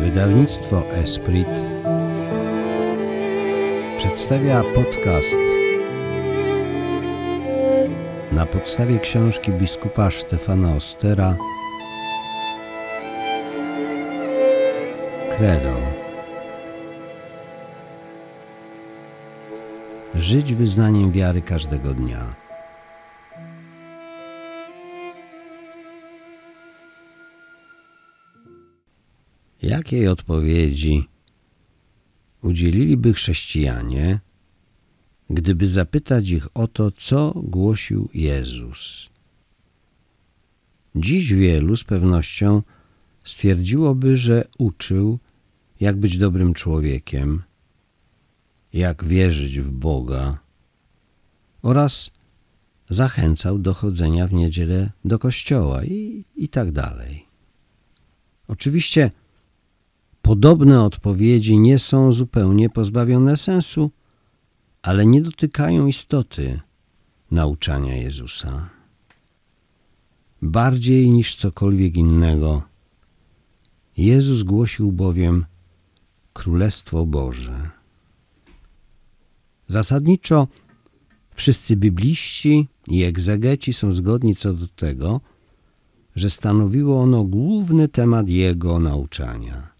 Wydawnictwo Esprit przedstawia podcast na podstawie książki biskupa Stefana Ostera Credo. Żyć wyznaniem wiary każdego dnia. Jakiej odpowiedzi udzieliliby chrześcijanie, gdyby zapytać ich o to, co głosił Jezus? Dziś wielu z pewnością stwierdziłoby, że uczył, jak być dobrym człowiekiem, jak wierzyć w Boga oraz zachęcał do chodzenia w niedzielę do kościoła i, i tak dalej. Oczywiście podobne odpowiedzi nie są zupełnie pozbawione sensu, ale nie dotykają istoty nauczania Jezusa. Bardziej niż cokolwiek innego, Jezus głosił bowiem Królestwo Boże. Zasadniczo wszyscy bibliści i egzegeci są zgodni co do tego, że stanowiło ono główny temat jego nauczania.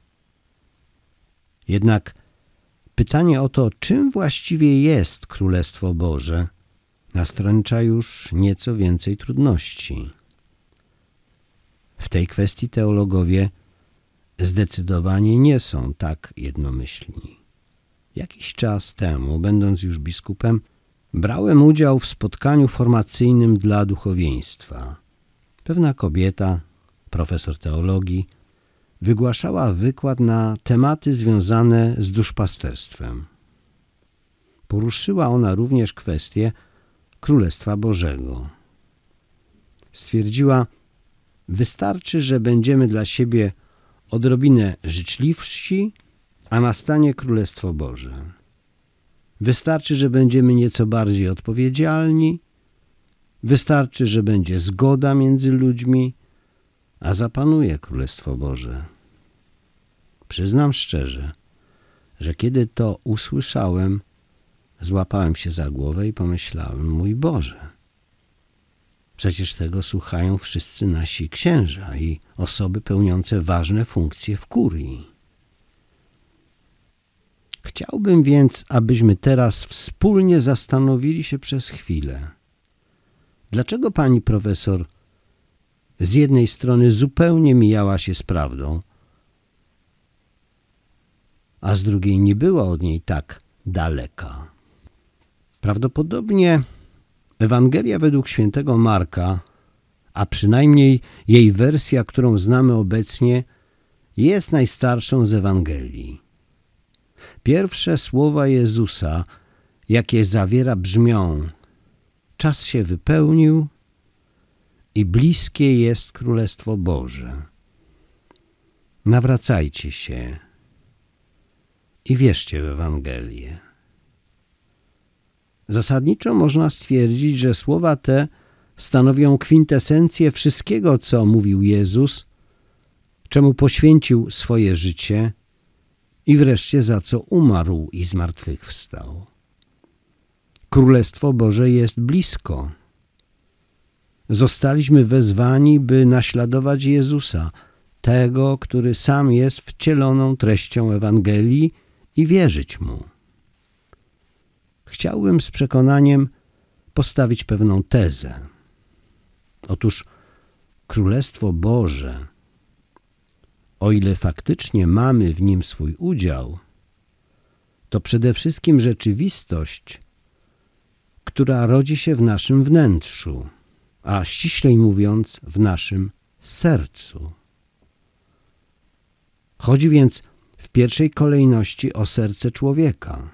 Jednak pytanie o to, czym właściwie jest Królestwo Boże, nastręcza już nieco więcej trudności. W tej kwestii teologowie zdecydowanie nie są tak jednomyślni. Jakiś czas temu, będąc już biskupem, brałem udział w spotkaniu formacyjnym dla duchowieństwa. Pewna kobieta, profesor teologii, wygłaszała wykład na tematy związane z duszpasterstwem. Poruszyła ona również kwestię Królestwa Bożego. Stwierdziła, wystarczy, że będziemy dla siebie odrobinę życzliwsi, a nastanie Królestwo Boże. Wystarczy, że będziemy nieco bardziej odpowiedzialni, wystarczy, że będzie zgoda między ludźmi, a zapanuje Królestwo Boże. Przyznam szczerze, że kiedy to usłyszałem, złapałem się za głowę i pomyślałem, mój Boże, przecież tego słuchają wszyscy nasi księża i osoby pełniące ważne funkcje w kurii. Chciałbym więc, abyśmy teraz wspólnie zastanowili się przez chwilę. Dlaczego pani profesor z jednej strony zupełnie mijała się z prawdą, a z drugiej nie była od niej tak daleka? Prawdopodobnie Ewangelia według świętego Marka, a przynajmniej jej wersja, którą znamy obecnie, jest najstarszą z Ewangelii. Pierwsze słowa Jezusa, jakie zawiera, brzmią: Czas się wypełnił i bliskie jest Królestwo Boże. Nawracajcie się i wierzcie w Ewangelię. Zasadniczo można stwierdzić, że słowa te stanowią kwintesencję wszystkiego, co mówił Jezus, czemu poświęcił swoje życie i wreszcie za co umarł i zmartwychwstał. Królestwo Boże jest blisko. Zostaliśmy wezwani, by naśladować Jezusa, tego, który sam jest wcieloną treścią Ewangelii i wierzyć Mu. Chciałbym z przekonaniem postawić pewną tezę. Otóż Królestwo Boże o ile faktycznie mamy w nim swój udział, to przede wszystkim rzeczywistość, która rodzi się w naszym wnętrzu, a ściślej mówiąc w naszym sercu. Chodzi więc pierwszej kolejności o serce człowieka.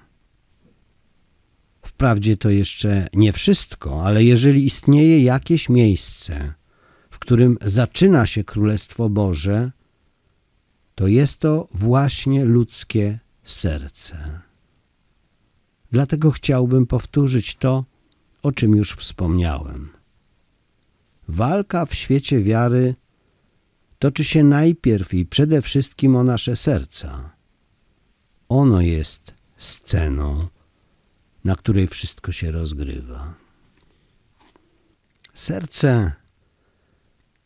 Wprawdzie to jeszcze nie wszystko, ale jeżeli istnieje jakieś miejsce, w którym zaczyna się Królestwo Boże, to jest to właśnie ludzkie serce. Dlatego chciałbym powtórzyć to, o czym już wspomniałem. Walka w świecie wiary toczy się najpierw i przede wszystkim o nasze serca. Ono jest sceną, na której wszystko się rozgrywa. Serce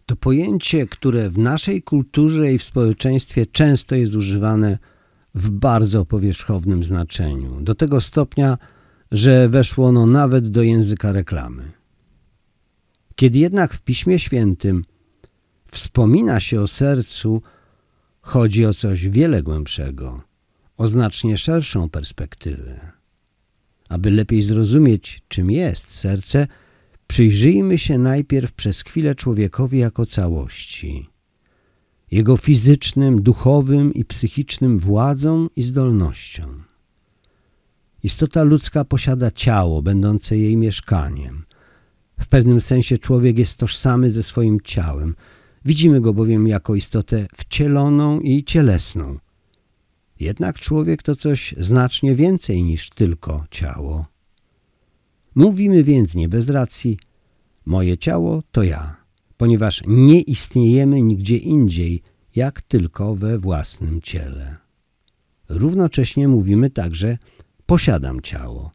to pojęcie, które w naszej kulturze i w społeczeństwie często jest używane w bardzo powierzchownym znaczeniu, do tego stopnia, że weszło ono nawet do języka reklamy. Kiedy jednak w Piśmie Świętym wspomina się o sercu, chodzi o coś wiele głębszego, o znacznie szerszą perspektywę. Aby lepiej zrozumieć, czym jest serce, przyjrzyjmy się najpierw przez chwilę człowiekowi jako całości, jego fizycznym, duchowym i psychicznym władzom i zdolnościom. Istota ludzka posiada ciało, będące jej mieszkaniem. W pewnym sensie człowiek jest tożsamy ze swoim ciałem. Widzimy go bowiem jako istotę wcieloną i cielesną. Jednak człowiek to coś znacznie więcej niż tylko ciało. Mówimy więc nie bez racji, moje ciało to ja, ponieważ nie istniejemy nigdzie indziej, jak tylko we własnym ciele. Równocześnie mówimy także, posiadam ciało,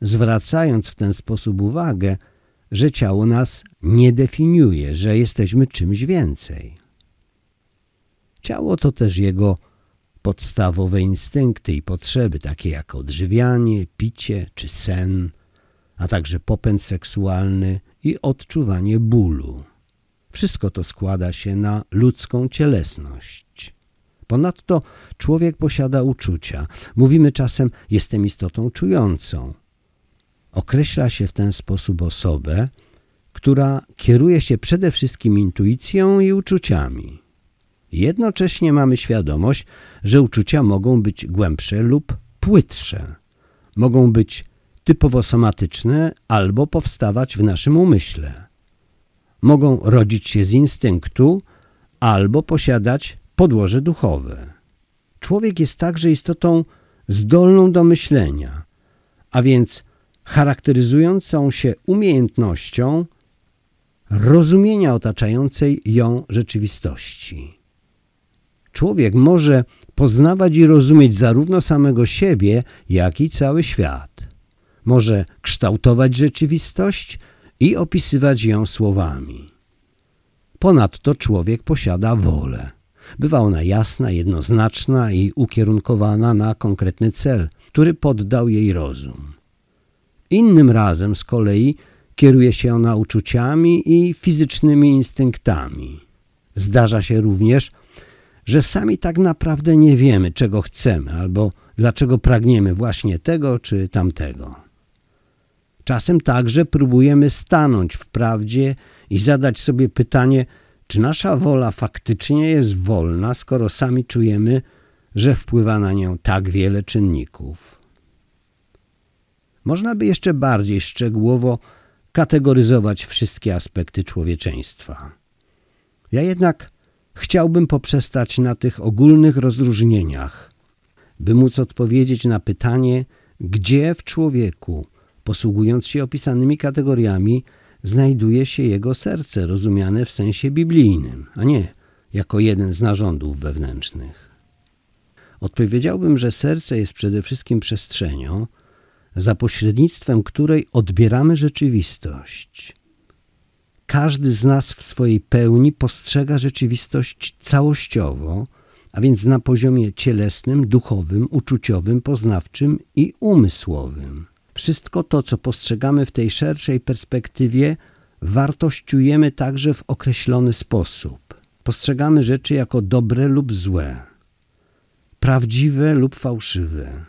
zwracając w ten sposób uwagę, że ciało nas nie definiuje, że jesteśmy czymś więcej. Ciało to też jego podstawowe instynkty i potrzeby, takie jak odżywianie, picie czy sen, a także popęd seksualny i odczuwanie bólu. Wszystko to składa się na ludzką cielesność. Ponadto człowiek posiada uczucia. Mówimy czasem, jestem istotą czującą. Określa się w ten sposób osobę, która kieruje się przede wszystkim intuicją i uczuciami. Jednocześnie mamy świadomość, że uczucia mogą być głębsze lub płytsze. Mogą być typowo somatyczne albo powstawać w naszym umyśle. Mogą rodzić się z instynktu albo posiadać podłoże duchowe. Człowiek jest także istotą zdolną do myślenia, a więc charakteryzującą się umiejętnością rozumienia otaczającej ją rzeczywistości. Człowiek może poznawać i rozumieć zarówno samego siebie, jak i cały świat. Może kształtować rzeczywistość i opisywać ją słowami. Ponadto człowiek posiada wolę. Bywa ona jasna, jednoznaczna i ukierunkowana na konkretny cel, który poddał jej rozum. Innym razem z kolei kieruje się ona uczuciami i fizycznymi instynktami. Zdarza się również, że sami tak naprawdę nie wiemy, czego chcemy albo dlaczego pragniemy właśnie tego czy tamtego. Czasem także próbujemy stanąć w prawdzie i zadać sobie pytanie, czy nasza wola faktycznie jest wolna, skoro sami czujemy, że wpływa na nią tak wiele czynników. Można by jeszcze bardziej szczegółowo kategoryzować wszystkie aspekty człowieczeństwa. Ja jednak chciałbym poprzestać na tych ogólnych rozróżnieniach, by móc odpowiedzieć na pytanie, gdzie w człowieku, posługując się opisanymi kategoriami, znajduje się jego serce, rozumiane w sensie biblijnym, a nie jako jeden z narządów wewnętrznych. Odpowiedziałbym, że serce jest przede wszystkim przestrzenią, za pośrednictwem której odbieramy rzeczywistość. Każdy z nas w swojej pełni postrzega rzeczywistość całościowo, a więc na poziomie cielesnym, duchowym, uczuciowym, poznawczym i umysłowym. Wszystko to, co postrzegamy w tej szerszej perspektywie, wartościujemy także w określony sposób. Postrzegamy rzeczy jako dobre lub złe, prawdziwe lub fałszywe.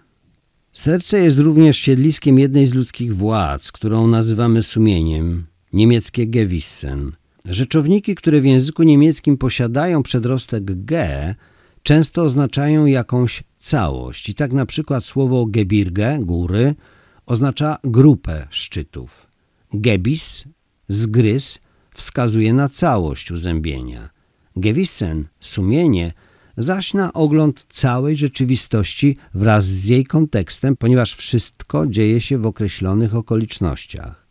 Serce jest również siedliskiem jednej z ludzkich władz, którą nazywamy sumieniem, niemieckie Gewissen. Rzeczowniki, które w języku niemieckim posiadają przedrostek G, często oznaczają jakąś całość. I tak na przykład słowo Gebirge, góry, oznacza grupę szczytów. Gebis, zgryz, wskazuje na całość uzębienia. Gewissen, sumienie, zaś na ogląd całej rzeczywistości wraz z jej kontekstem, ponieważ wszystko dzieje się w określonych okolicznościach.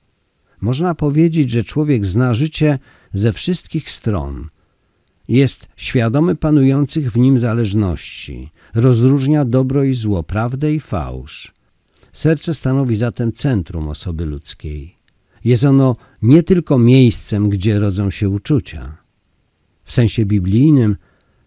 Można powiedzieć, że człowiek zna życie ze wszystkich stron, jest świadomy panujących w nim zależności, rozróżnia dobro i zło, prawdę i fałsz. Serce stanowi zatem centrum osoby ludzkiej. Jest ono nie tylko miejscem, gdzie rodzą się uczucia. W sensie biblijnym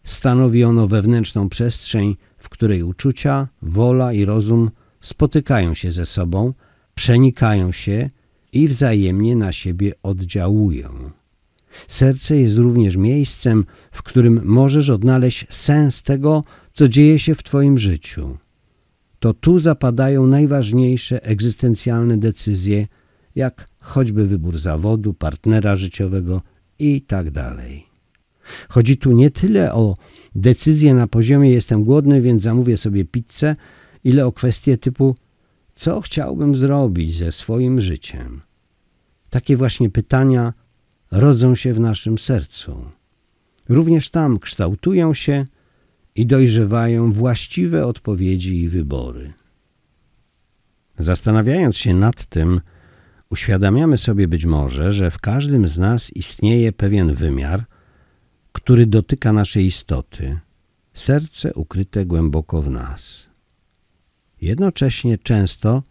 stanowi ono wewnętrzną przestrzeń, w której uczucia, wola i rozum spotykają się ze sobą, przenikają się i wzajemnie na siebie oddziałują. Serce jest również miejscem, w którym możesz odnaleźć sens tego, co dzieje się w Twoim życiu. To tu zapadają najważniejsze egzystencjalne decyzje, jak choćby wybór zawodu, partnera życiowego i tak dalej. Chodzi tu nie tyle o decyzję na poziomie jestem głodny, więc zamówię sobie pizzę, ile o kwestie typu co chciałbym zrobić ze swoim życiem. Takie właśnie pytania rodzą się w naszym sercu. Również tam kształtują się i dojrzewają właściwe odpowiedzi i wybory. Zastanawiając się nad tym, uświadamiamy sobie być może, że w każdym z nas istnieje pewien wymiar, który dotyka naszej istoty, serce ukryte głęboko w nas. Jednocześnie często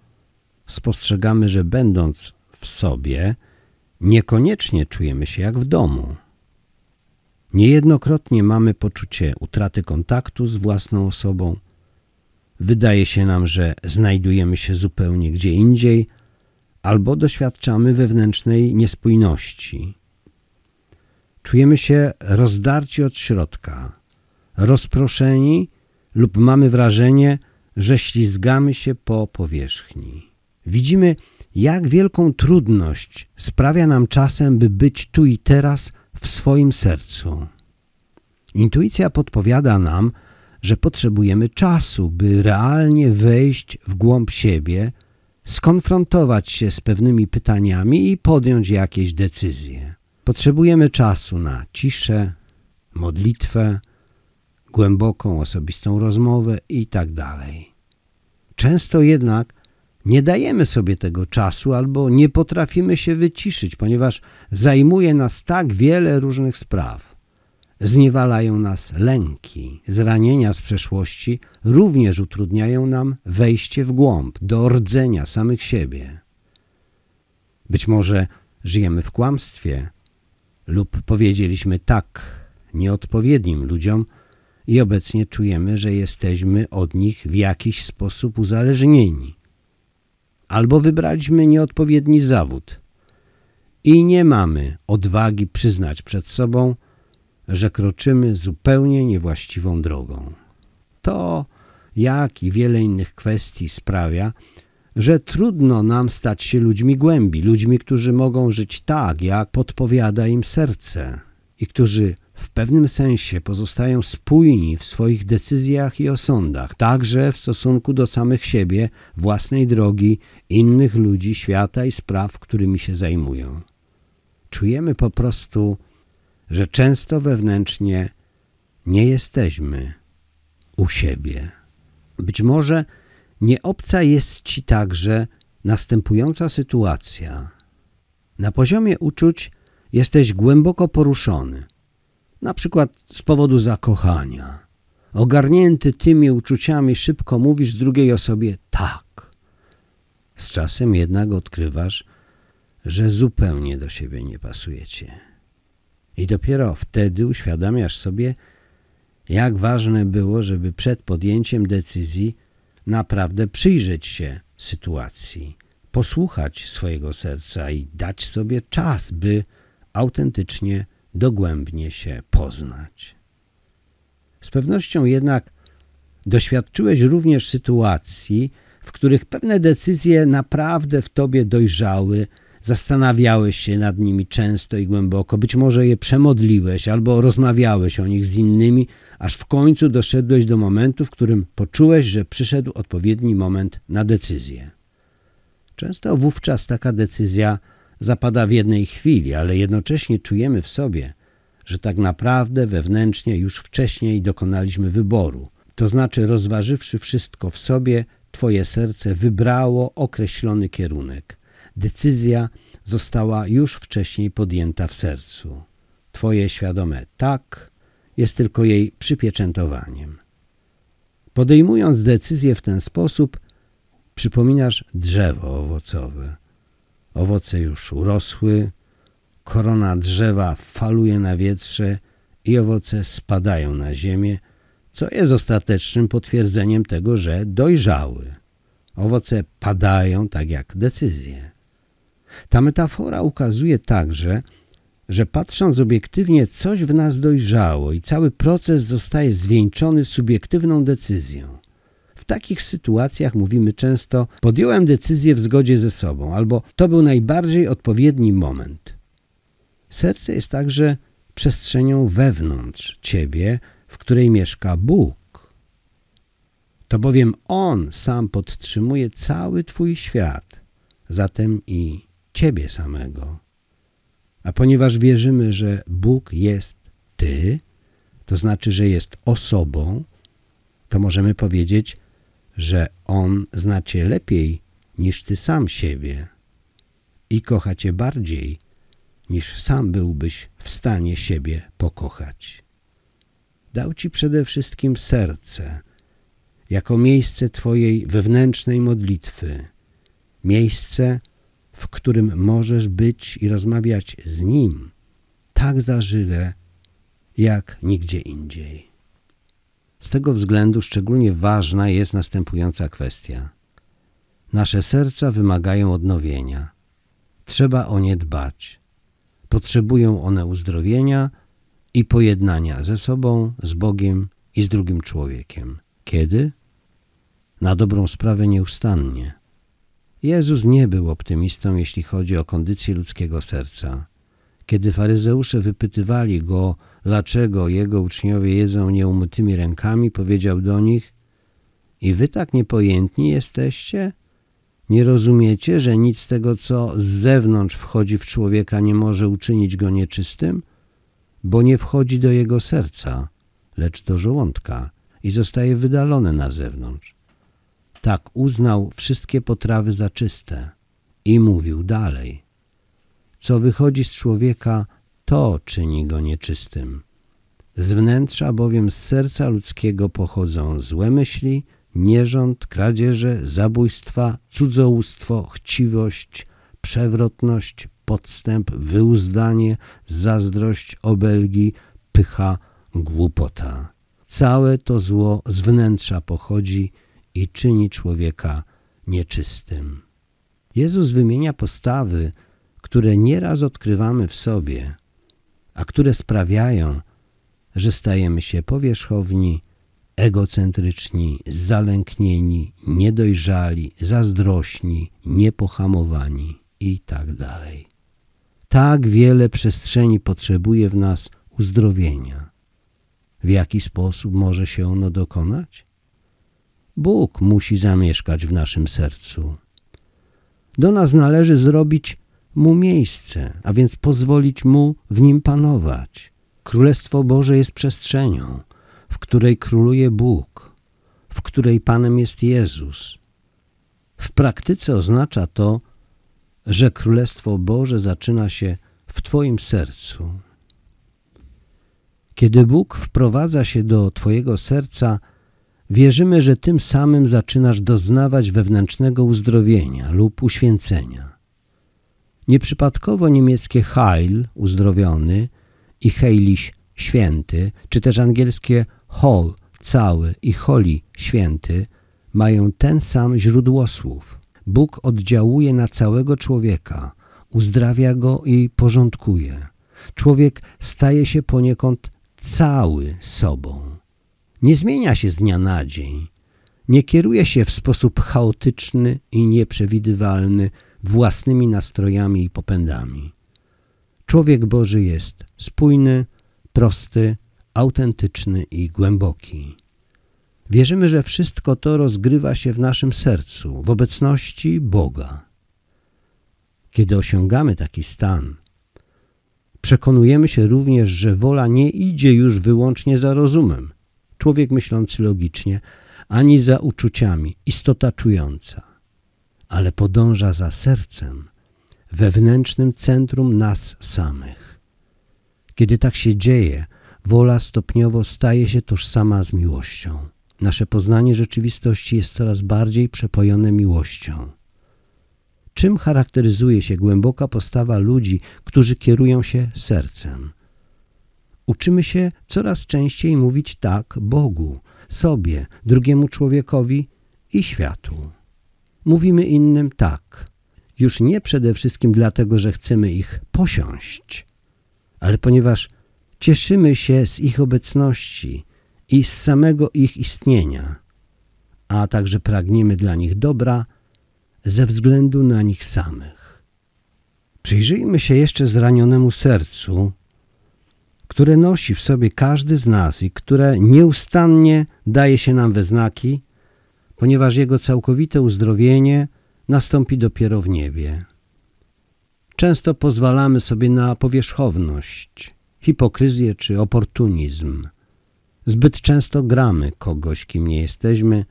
spostrzegamy, że będąc w sobie, niekoniecznie czujemy się jak w domu. Niejednokrotnie mamy poczucie utraty kontaktu z własną osobą. Wydaje się nam, że znajdujemy się zupełnie gdzie indziej, albo doświadczamy wewnętrznej niespójności. Czujemy się rozdarci od środka, rozproszeni lub mamy wrażenie, że ślizgamy się po powierzchni. Widzimy, jak wielką trudność sprawia nam czasem, by być tu i teraz w swoim sercu. Intuicja podpowiada nam, że potrzebujemy czasu, by realnie wejść w głąb siebie, skonfrontować się z pewnymi pytaniami i podjąć jakieś decyzje. Potrzebujemy czasu na ciszę, modlitwę, głęboką, osobistą rozmowę itd. Tak Często jednak nie dajemy sobie tego czasu albo nie potrafimy się wyciszyć, ponieważ zajmuje nas tak wiele różnych spraw. Zniewalają nas lęki, zranienia z przeszłości również utrudniają nam wejście w głąb, do rdzenia samych siebie. Być może żyjemy w kłamstwie lub powiedzieliśmy tak nieodpowiednim ludziom, i obecnie czujemy, że jesteśmy od nich w jakiś sposób uzależnieni. Albo wybraliśmy nieodpowiedni zawód i nie mamy odwagi przyznać przed sobą, że kroczymy zupełnie niewłaściwą drogą. To, jak i wiele innych kwestii sprawia, że trudno nam stać się ludźmi głębi, ludźmi, którzy mogą żyć tak, jak podpowiada im serce i którzy w pewnym sensie pozostają spójni w swoich decyzjach i osądach, także w stosunku do samych siebie, własnej drogi, innych ludzi, świata i spraw, którymi się zajmują. Czujemy po prostu, że często wewnętrznie nie jesteśmy u siebie. Być może nie obca jest Ci także następująca sytuacja. Na poziomie uczuć jesteś głęboko poruszony – na przykład z powodu zakochania. Ogarnięty tymi uczuciami szybko mówisz drugiej osobie tak. Z czasem jednak odkrywasz, że zupełnie do siebie nie pasujecie. I dopiero wtedy uświadamiasz sobie, jak ważne było, żeby przed podjęciem decyzji naprawdę przyjrzeć się sytuacji, posłuchać swojego serca i dać sobie czas, by autentycznie dogłębnie się poznać. Z pewnością jednak doświadczyłeś również sytuacji, w których pewne decyzje naprawdę w tobie dojrzały, zastanawiałeś się nad nimi często i głęboko, być może je przemodliłeś albo rozmawiałeś o nich z innymi, aż w końcu doszedłeś do momentu, w którym poczułeś, że przyszedł odpowiedni moment na decyzję. Często wówczas taka decyzja zapada w jednej chwili, ale jednocześnie czujemy w sobie, że tak naprawdę wewnętrznie już wcześniej dokonaliśmy wyboru. To znaczy, rozważywszy wszystko w sobie, Twoje serce wybrało określony kierunek. Decyzja została już wcześniej podjęta w sercu. Twoje świadome tak jest tylko jej przypieczętowaniem. Podejmując decyzję w ten sposób, przypominasz drzewo owocowe. Owoce już urosły, korona drzewa faluje na wietrze i owoce spadają na ziemię, co jest ostatecznym potwierdzeniem tego, że dojrzały. Owoce padają tak jak decyzje. Ta metafora ukazuje także, że patrząc obiektywnie, coś w nas dojrzało i cały proces zostaje zwieńczony subiektywną decyzją. W takich sytuacjach mówimy często: podjąłem decyzję w zgodzie ze sobą, albo to był najbardziej odpowiedni moment. Serce jest także przestrzenią wewnątrz ciebie, w której mieszka Bóg. To bowiem On sam podtrzymuje cały Twój świat, zatem i Ciebie samego. A ponieważ wierzymy, że Bóg jest Ty, to znaczy, że jest osobą, to możemy powiedzieć, że On zna Cię lepiej niż Ty sam siebie i kocha Cię bardziej, niż sam byłbyś w stanie siebie pokochać. Dał Ci przede wszystkim serce, jako miejsce Twojej wewnętrznej modlitwy, miejsce, w którym możesz być i rozmawiać z Nim tak zażyle, jak nigdzie indziej. Z tego względu szczególnie ważna jest następująca kwestia. Nasze serca wymagają odnowienia. Trzeba o nie dbać. Potrzebują one uzdrowienia i pojednania ze sobą, z Bogiem i z drugim człowiekiem. Kiedy? Na dobrą sprawę nieustannie. Jezus nie był optymistą, jeśli chodzi o kondycję ludzkiego serca. Kiedy faryzeusze wypytywali go, dlaczego jego uczniowie jedzą nieumytymi rękami, powiedział do nich i wy tak niepojętni jesteście? Nie rozumiecie, że nic z tego, co z zewnątrz wchodzi w człowieka, nie może uczynić go nieczystym? Bo nie wchodzi do jego serca, lecz do żołądka i zostaje wydalone na zewnątrz. Tak uznał wszystkie potrawy za czyste i mówił dalej. Co wychodzi z człowieka, to czyni go nieczystym. Z wnętrza bowiem z serca ludzkiego pochodzą złe myśli, nierząd, kradzieże, zabójstwa, cudzołóstwo, chciwość, przewrotność, podstęp, wyuzdanie, zazdrość, obelgi, pycha, głupota. Całe to zło z wnętrza pochodzi i czyni człowieka nieczystym. Jezus wymienia postawy, które nieraz odkrywamy w sobie, a które sprawiają, że stajemy się powierzchowni, egocentryczni, zalęknieni, niedojrzali, zazdrośni, niepohamowani i tak dalej. Tak wiele przestrzeni potrzebuje w nas uzdrowienia. W jaki sposób może się ono dokonać? Bóg musi zamieszkać w naszym sercu. Do nas należy zrobić Mu miejsce, a więc pozwolić Mu w nim panować. Królestwo Boże jest przestrzenią, w której króluje Bóg, w której Panem jest Jezus. W praktyce oznacza to, że Królestwo Boże zaczyna się w Twoim sercu. Kiedy Bóg wprowadza się do Twojego serca, wierzymy, że tym samym zaczynasz doznawać wewnętrznego uzdrowienia lub uświęcenia. Nieprzypadkowo niemieckie Heil, uzdrowiony, i Heiliś, święty, czy też angielskie Hol, cały i Holi, święty, mają ten sam źródłosłów. Bóg oddziałuje na całego człowieka, uzdrawia go i porządkuje. Człowiek staje się poniekąd cały sobą. Nie zmienia się z dnia na dzień. Nie kieruje się w sposób chaotyczny i nieprzewidywalny własnymi nastrojami i popędami. Człowiek Boży jest spójny, prosty, autentyczny i głęboki. Wierzymy, że wszystko to rozgrywa się w naszym sercu, w obecności Boga. Kiedy osiągamy taki stan, przekonujemy się również, że wola nie idzie już wyłącznie za rozumem, człowiek myślący logicznie, ani za uczuciami, istota czująca, ale podąża za sercem, wewnętrznym centrum nas samych. Kiedy tak się dzieje, wola stopniowo staje się tożsama z miłością. Nasze poznanie rzeczywistości jest coraz bardziej przepojone miłością. Czym charakteryzuje się głęboka postawa ludzi, którzy kierują się sercem? Uczymy się coraz częściej mówić tak Bogu, sobie, drugiemu człowiekowi i światu. Mówimy innym tak, już nie przede wszystkim dlatego, że chcemy ich posiąść, ale ponieważ cieszymy się z ich obecności i z samego ich istnienia, a także pragniemy dla nich dobra ze względu na nich samych. Przyjrzyjmy się jeszcze zranionemu sercu, które nosi w sobie każdy z nas i które nieustannie daje się nam we znaki, ponieważ jego całkowite uzdrowienie nastąpi dopiero w niebie. Często pozwalamy sobie na powierzchowność, hipokryzję czy oportunizm. Zbyt często gramy kogoś, kim nie jesteśmy,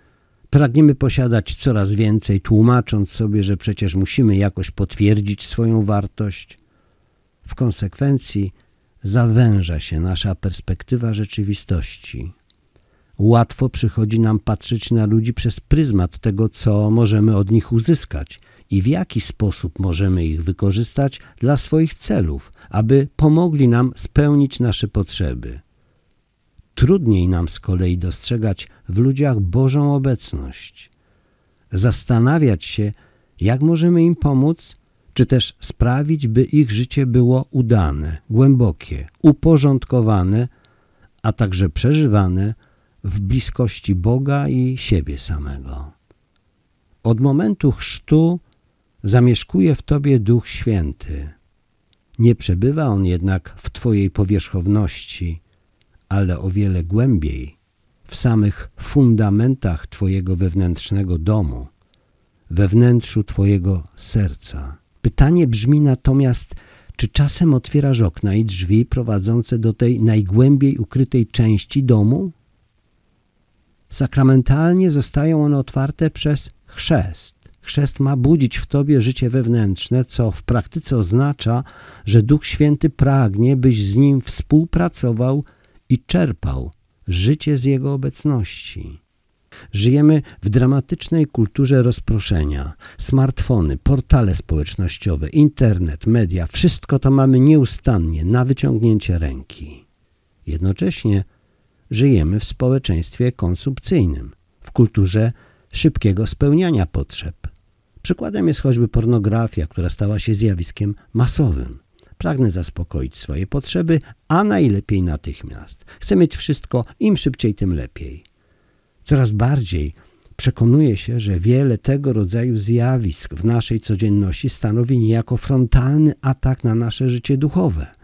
pragniemy posiadać coraz więcej, tłumacząc sobie, że przecież musimy jakoś potwierdzić swoją wartość. W konsekwencji zawęża się nasza perspektywa rzeczywistości. Łatwo przychodzi nam patrzeć na ludzi przez pryzmat tego, co możemy od nich uzyskać i w jaki sposób możemy ich wykorzystać dla swoich celów, aby pomogli nam spełnić nasze potrzeby. Trudniej nam z kolei dostrzegać w ludziach Bożą obecność, zastanawiać się, jak możemy im pomóc, czy też sprawić, by ich życie było udane, głębokie, uporządkowane, a także przeżywane w bliskości Boga i siebie samego. Od momentu chrztu zamieszkuje w Tobie Duch Święty. Nie przebywa On jednak w Twojej powierzchowności, ale o wiele głębiej, w samych fundamentach Twojego wewnętrznego domu, we wnętrzu Twojego serca. Pytanie brzmi natomiast, czy czasem otwierasz okna i drzwi prowadzące do tej najgłębiej ukrytej części domu? Sakramentalnie zostają one otwarte przez chrzest. Chrzest ma budzić w tobie życie wewnętrzne, co w praktyce oznacza, że Duch Święty pragnie, byś z nim współpracował i czerpał życie z jego obecności. Żyjemy w dramatycznej kulturze rozproszenia. Smartfony, portale społecznościowe, internet, media wszystko to mamy nieustannie na wyciągnięcie ręki. Jednocześnie żyjemy w społeczeństwie konsumpcyjnym, w kulturze szybkiego spełniania potrzeb. Przykładem jest choćby pornografia, która stała się zjawiskiem masowym. Pragnę zaspokoić swoje potrzeby, a najlepiej natychmiast. Chcę mieć wszystko, im szybciej, tym lepiej. Coraz bardziej przekonuję się, że wiele tego rodzaju zjawisk w naszej codzienności stanowi niejako frontalny atak na nasze życie duchowe –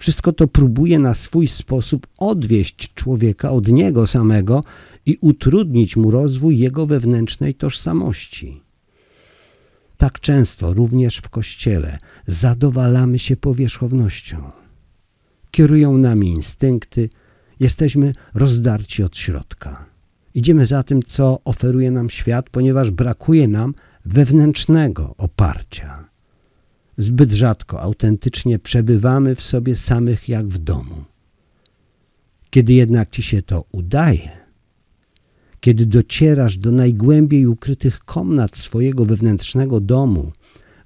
wszystko to próbuje na swój sposób odwieść człowieka od niego samego i utrudnić mu rozwój jego wewnętrznej tożsamości. Tak często również w Kościele zadowalamy się powierzchownością. Kierują nami instynkty, jesteśmy rozdarci od środka. Idziemy za tym, co oferuje nam świat, ponieważ brakuje nam wewnętrznego oparcia. Zbyt rzadko autentycznie przebywamy w sobie samych jak w domu. Kiedy jednak ci się to udaje, kiedy docierasz do najgłębiej ukrytych komnat swojego wewnętrznego domu,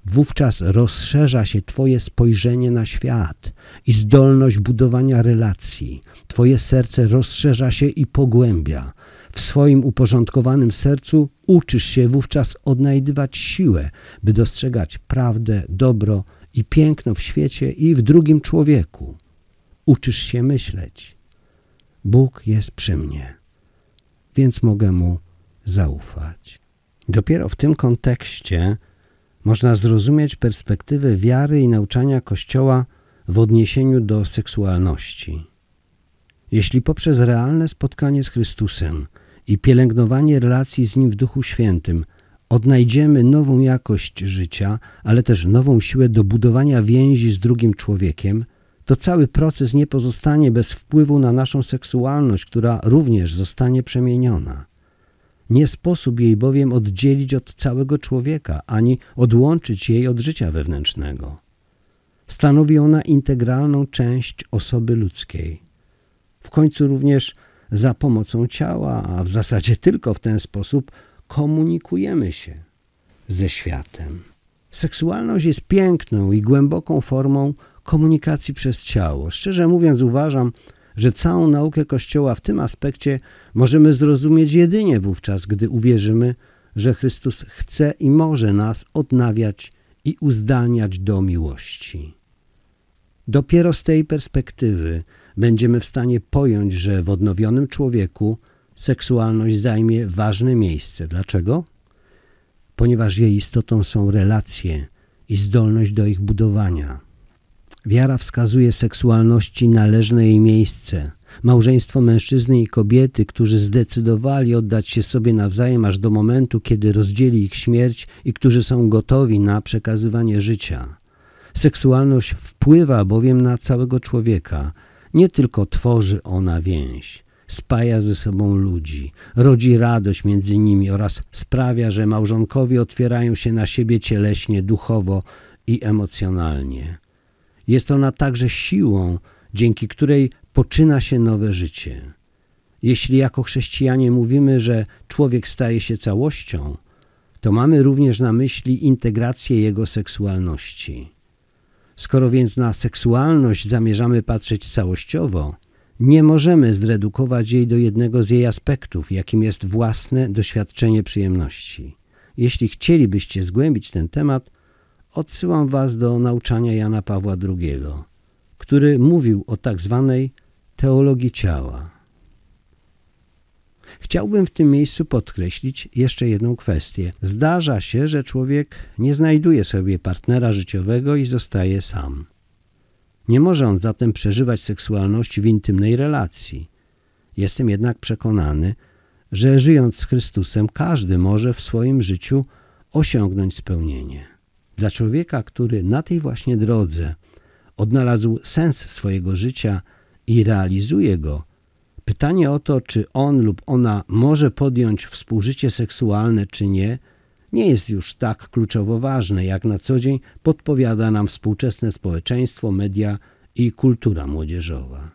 wówczas rozszerza się Twoje spojrzenie na świat i zdolność budowania relacji. Twoje serce rozszerza się i pogłębia, w swoim uporządkowanym sercu uczysz się wówczas odnajdywać siłę, by dostrzegać prawdę, dobro i piękno w świecie i w drugim człowieku. Uczysz się myśleć. Bóg jest przy mnie, więc mogę Mu zaufać. Dopiero w tym kontekście można zrozumieć perspektywę wiary i nauczania Kościoła w odniesieniu do seksualności. Jeśli poprzez realne spotkanie z Chrystusem i pielęgnowanie relacji z Nim w Duchu Świętym odnajdziemy nową jakość życia, ale też nową siłę do budowania więzi z drugim człowiekiem, to cały proces nie pozostanie bez wpływu na naszą seksualność, która również zostanie przemieniona. Nie sposób jej bowiem oddzielić od całego człowieka, ani odłączyć jej od życia wewnętrznego. Stanowi ona integralną część osoby ludzkiej. W końcu również za pomocą ciała, a w zasadzie tylko w ten sposób komunikujemy się ze światem. Seksualność jest piękną i głęboką formą komunikacji przez ciało. Szczerze mówiąc, uważam, że całą naukę Kościoła w tym aspekcie możemy zrozumieć jedynie wówczas, gdy uwierzymy, że Chrystus chce i może nas odnawiać i uzdalniać do miłości. Dopiero z tej perspektywy będziemy w stanie pojąć, że w odnowionym człowieku seksualność zajmie ważne miejsce. Dlaczego? Ponieważ jej istotą są relacje i zdolność do ich budowania. Wiara wskazuje seksualności należne jej miejsce. Małżeństwo mężczyzny i kobiety, którzy zdecydowali oddać się sobie nawzajem aż do momentu, kiedy rozdzieli ich śmierć i którzy są gotowi na przekazywanie życia. Seksualność wpływa bowiem na całego człowieka. Nie tylko tworzy ona więź, spaja ze sobą ludzi, rodzi radość między nimi oraz sprawia, że małżonkowie otwierają się na siebie cieleśnie, duchowo i emocjonalnie. Jest ona także siłą, dzięki której poczyna się nowe życie. Jeśli jako chrześcijanie mówimy, że człowiek staje się całością, to mamy również na myśli integrację jego seksualności. Skoro więc na seksualność zamierzamy patrzeć całościowo, nie możemy zredukować jej do jednego z jej aspektów, jakim jest własne doświadczenie przyjemności. Jeśli chcielibyście zgłębić ten temat, odsyłam Was do nauczania Jana Pawła II, który mówił o tak zwanej teologii ciała. Chciałbym w tym miejscu podkreślić jeszcze jedną kwestię. Zdarza się, że człowiek nie znajduje sobie partnera życiowego i zostaje sam. Nie może on zatem przeżywać seksualności w intymnej relacji. Jestem jednak przekonany, że żyjąc z Chrystusem, każdy może w swoim życiu osiągnąć spełnienie. Dla człowieka, który na tej właśnie drodze odnalazł sens swojego życia i realizuje go, pytanie o to, czy on lub ona może podjąć współżycie seksualne, czy nie, nie jest już tak kluczowo ważne, jak na co dzień podpowiada nam współczesne społeczeństwo, media i kultura młodzieżowa.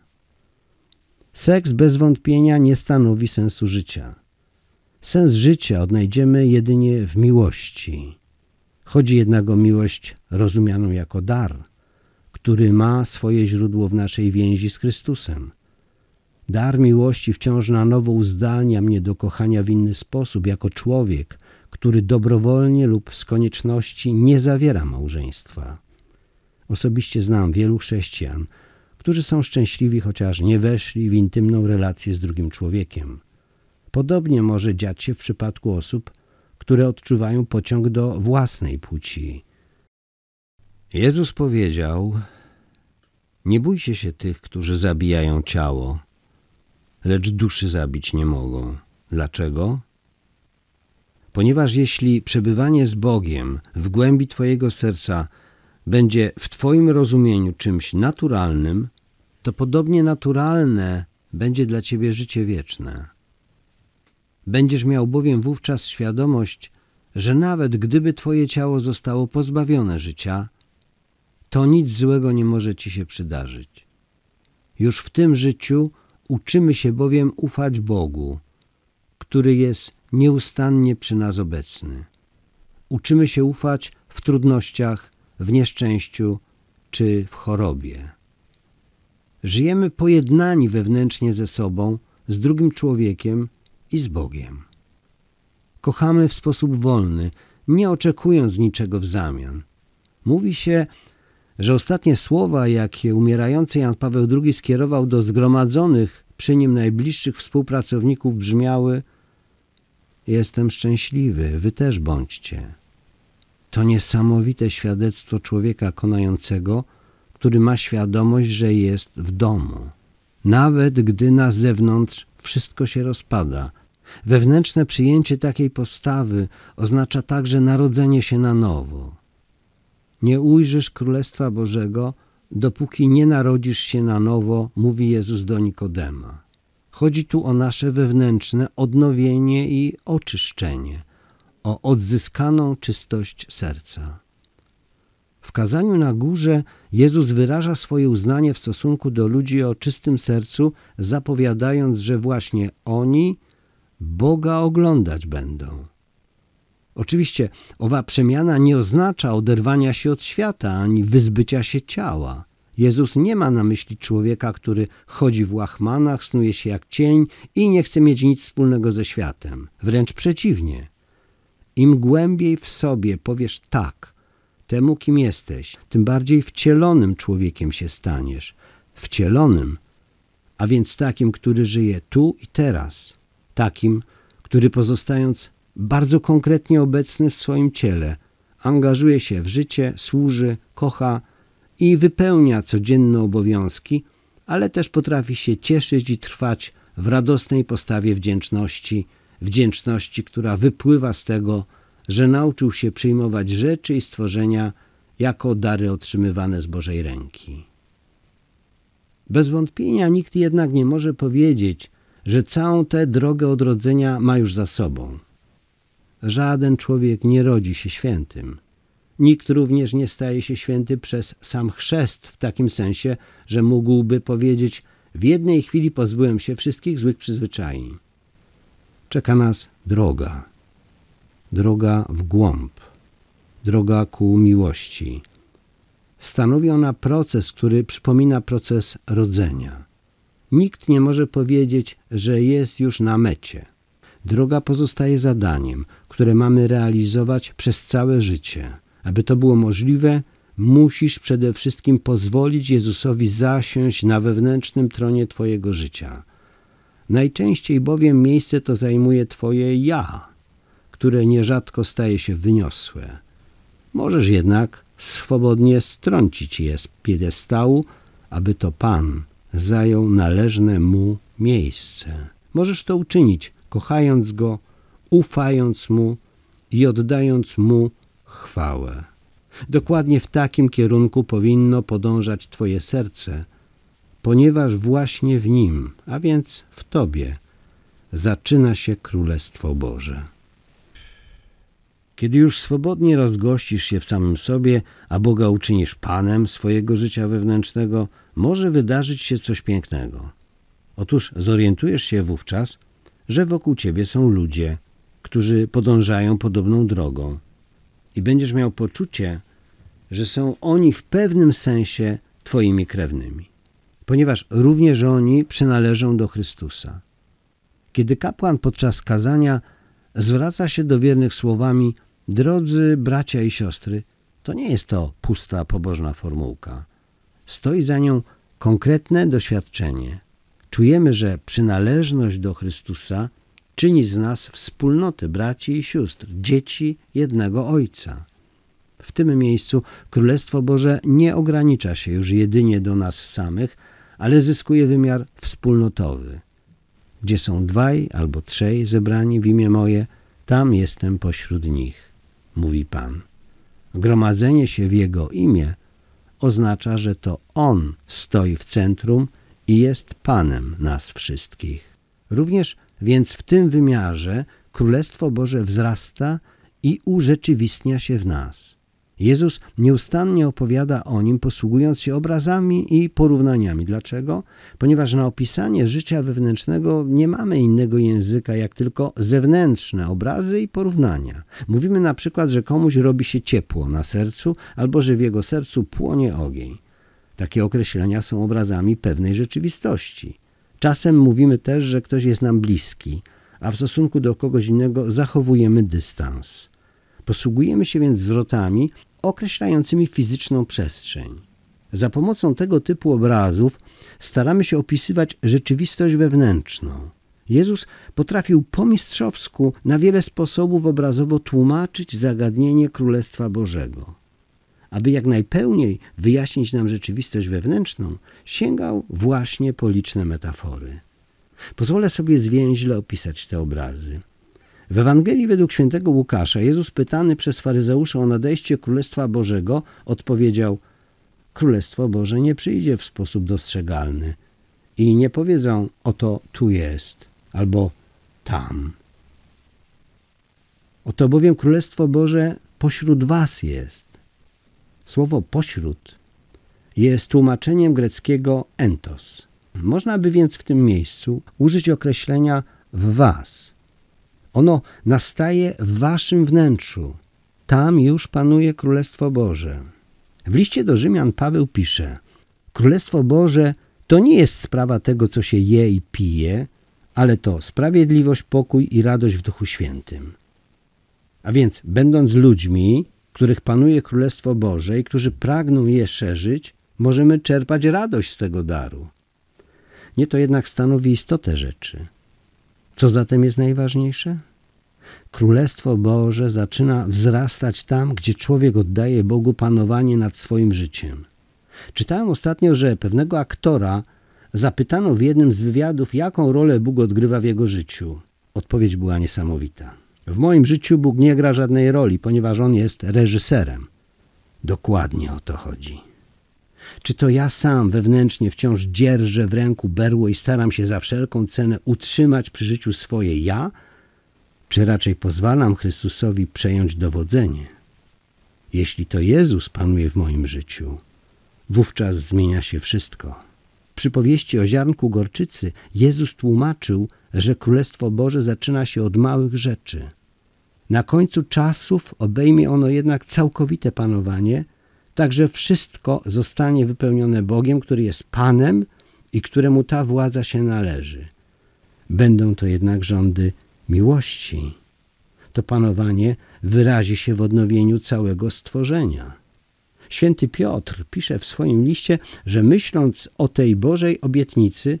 Seks bez wątpienia nie stanowi sensu życia. Sens życia odnajdziemy jedynie w miłości. Chodzi jednak o miłość rozumianą jako dar, który ma swoje źródło w naszej więzi z Chrystusem. Dar miłości wciąż na nowo uzdalnia mnie do kochania w inny sposób, jako człowiek, który dobrowolnie lub z konieczności nie zawiera małżeństwa. Osobiście znam wielu chrześcijan, którzy są szczęśliwi, chociaż nie weszli w intymną relację z drugim człowiekiem. Podobnie może dziać się w przypadku osób, które odczuwają pociąg do własnej płci. Jezus powiedział: Nie bójcie się tych, którzy zabijają ciało, lecz duszy zabić nie mogą. Dlaczego? Ponieważ jeśli przebywanie z Bogiem w głębi Twojego serca będzie w Twoim rozumieniu czymś naturalnym, to podobnie naturalne będzie dla Ciebie życie wieczne. Będziesz miał bowiem wówczas świadomość, że nawet gdyby Twoje ciało zostało pozbawione życia, to nic złego nie może Ci się przydarzyć. Już w tym życiu uczymy się bowiem ufać Bogu, który jest nieustannie przy nas obecny. Uczymy się ufać w trudnościach, w nieszczęściu czy w chorobie. Żyjemy pojednani wewnętrznie ze sobą, z drugim człowiekiem i z Bogiem. Kochamy w sposób wolny, nie oczekując niczego w zamian. Mówi się, że ostatnie słowa, jakie umierający Jan Paweł II skierował do zgromadzonych przy nim najbliższych współpracowników brzmiały Jestem szczęśliwy, wy też bądźcie. To niesamowite świadectwo człowieka konającego, który ma świadomość, że jest w domu. Nawet gdy na zewnątrz wszystko się rozpada. Wewnętrzne przyjęcie takiej postawy oznacza także narodzenie się na nowo. Nie ujrzysz Królestwa Bożego, dopóki nie narodzisz się na nowo, mówi Jezus do Nikodema. Chodzi tu o nasze wewnętrzne odnowienie i oczyszczenie, o odzyskaną czystość serca. W kazaniu na górze Jezus wyraża swoje uznanie w stosunku do ludzi o czystym sercu, zapowiadając, że właśnie oni Boga oglądać będą. Oczywiście owa przemiana nie oznacza oderwania się od świata ani wyzbycia się ciała. Jezus nie ma na myśli człowieka, który chodzi w łachmanach, snuje się jak cień i nie chce mieć nic wspólnego ze światem. Wręcz przeciwnie. Im głębiej w sobie powiesz tak temu, kim jesteś, tym bardziej wcielonym człowiekiem się staniesz. Wcielonym, a więc takim, który żyje tu i teraz. Takim, który pozostając bardzo konkretnie obecny w swoim ciele, angażuje się w życie, służy, kocha i wypełnia codzienne obowiązki, ale też potrafi się cieszyć i trwać w radosnej postawie wdzięczności, wdzięczności, która wypływa z tego, że nauczył się przyjmować rzeczy i stworzenia jako dary otrzymywane z Bożej ręki. Bez wątpienia nikt jednak nie może powiedzieć, że całą tę drogę odrodzenia ma już za sobą. Żaden człowiek nie rodzi się świętym. Nikt również nie staje się święty przez sam chrzest w takim sensie, że mógłby powiedzieć w jednej chwili pozbyłem się wszystkich złych przyzwyczajeń. Czeka nas droga. Droga w głąb. Droga ku miłości. Stanowi ona proces, który przypomina proces rodzenia. Nikt nie może powiedzieć, że jest już na mecie. Droga pozostaje zadaniem, które mamy realizować przez całe życie. Aby to było możliwe, musisz przede wszystkim pozwolić Jezusowi zasiąść na wewnętrznym tronie Twojego życia. Najczęściej bowiem miejsce to zajmuje Twoje ja, które nierzadko staje się wyniosłe. Możesz jednak swobodnie strącić je z piedestału, aby to Pan zajął należne Mu miejsce. Możesz to uczynić, kochając Go, ufając Mu i oddając Mu chwałę. Dokładnie w takim kierunku powinno podążać Twoje serce, ponieważ właśnie w nim, a więc w Tobie, zaczyna się Królestwo Boże. Kiedy już swobodnie rozgościsz się w samym sobie, a Boga uczynisz Panem swojego życia wewnętrznego, może wydarzyć się coś pięknego. Otóż zorientujesz się wówczas, że wokół ciebie są ludzie, którzy podążają podobną drogą i będziesz miał poczucie, że są oni w pewnym sensie twoimi krewnymi, ponieważ również oni przynależą do Chrystusa. Kiedy kapłan podczas kazania zwraca się do wiernych słowami Drodzy bracia i siostry, to nie jest to pusta pobożna formułka. Stoi za nią konkretne doświadczenie. Czujemy, że przynależność do Chrystusa czyni z nas wspólnoty braci i sióstr, dzieci jednego Ojca. W tym miejscu Królestwo Boże nie ogranicza się już jedynie do nas samych, ale zyskuje wymiar wspólnotowy. Gdzie są dwaj albo trzej zebrani w imię moje, tam jestem pośród nich, mówi Pan. Gromadzenie się w Jego imię oznacza, że to On stoi w centrum i jest Panem nas wszystkich. Również więc w tym wymiarze Królestwo Boże wzrasta i urzeczywistnia się w nas. Jezus nieustannie opowiada o nim, posługując się obrazami i porównaniami. Dlaczego? Ponieważ na opisanie życia wewnętrznego nie mamy innego języka, jak tylko zewnętrzne obrazy i porównania. Mówimy na przykład, że komuś robi się ciepło na sercu, albo że w jego sercu płonie ogień. Takie określenia są obrazami pewnej rzeczywistości. Czasem mówimy też, że ktoś jest nam bliski, a w stosunku do kogoś innego zachowujemy dystans. Posługujemy się więc zwrotami określającymi fizyczną przestrzeń. Za pomocą tego typu obrazów staramy się opisywać rzeczywistość wewnętrzną. Jezus potrafił po mistrzowsku na wiele sposobów obrazowo tłumaczyć zagadnienie Królestwa Bożego. Aby jak najpełniej wyjaśnić nam rzeczywistość wewnętrzną, sięgał właśnie po liczne metafory. Pozwolę sobie zwięźle opisać te obrazy. W Ewangelii według świętego Łukasza Jezus pytany przez faryzeusza o nadejście Królestwa Bożego odpowiedział Królestwo Boże nie przyjdzie w sposób dostrzegalny i nie powiedzą oto tu jest albo tam. Oto bowiem Królestwo Boże pośród was jest. Słowo pośród jest tłumaczeniem greckiego entos. Można by więc w tym miejscu użyć określenia w was. Ono nastaje w waszym wnętrzu. Tam już panuje Królestwo Boże. W liście do Rzymian Paweł pisze: Królestwo Boże to nie jest sprawa tego, co się je i pije, ale to sprawiedliwość, pokój i radość w Duchu Świętym. A więc, będąc ludźmi, których panuje Królestwo Boże i którzy pragną je szerzyć, możemy czerpać radość z tego daru. Nie to jednak stanowi istotę rzeczy. Co zatem jest najważniejsze? Królestwo Boże zaczyna wzrastać tam, gdzie człowiek oddaje Bogu panowanie nad swoim życiem. Czytałem ostatnio, że pewnego aktora zapytano w jednym z wywiadów, jaką rolę Bóg odgrywa w jego życiu. Odpowiedź była niesamowita. W moim życiu Bóg nie gra żadnej roli, ponieważ On jest reżyserem. Dokładnie o to chodzi. Czy to ja sam wewnętrznie wciąż dzierżę w ręku berło i staram się za wszelką cenę utrzymać przy życiu swoje ja, czy raczej pozwalam Chrystusowi przejąć dowodzenie? Jeśli to Jezus panuje w moim życiu, wówczas zmienia się wszystko. W przypowieści o ziarnku gorczycy Jezus tłumaczył, że Królestwo Boże zaczyna się od małych rzeczy. Na końcu czasów obejmie ono jednak całkowite panowanie, tak że wszystko zostanie wypełnione Bogiem, który jest Panem i któremu ta władza się należy. Będą to jednak rządy miłości. To panowanie wyrazi się w odnowieniu całego stworzenia. Święty Piotr pisze w swoim liście, że myśląc o tej Bożej obietnicy,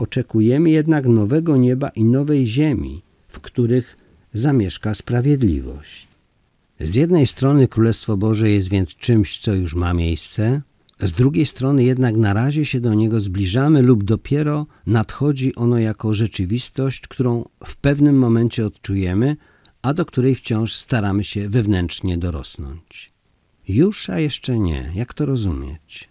oczekujemy jednak nowego nieba i nowej ziemi, w których zamieszka sprawiedliwość. Z jednej strony Królestwo Boże jest więc czymś, co już ma miejsce, z drugiej strony jednak na razie się do niego zbliżamy lub dopiero nadchodzi ono jako rzeczywistość, którą w pewnym momencie odczujemy, a do której wciąż staramy się wewnętrznie dorosnąć. Już, a jeszcze nie. Jak to rozumieć?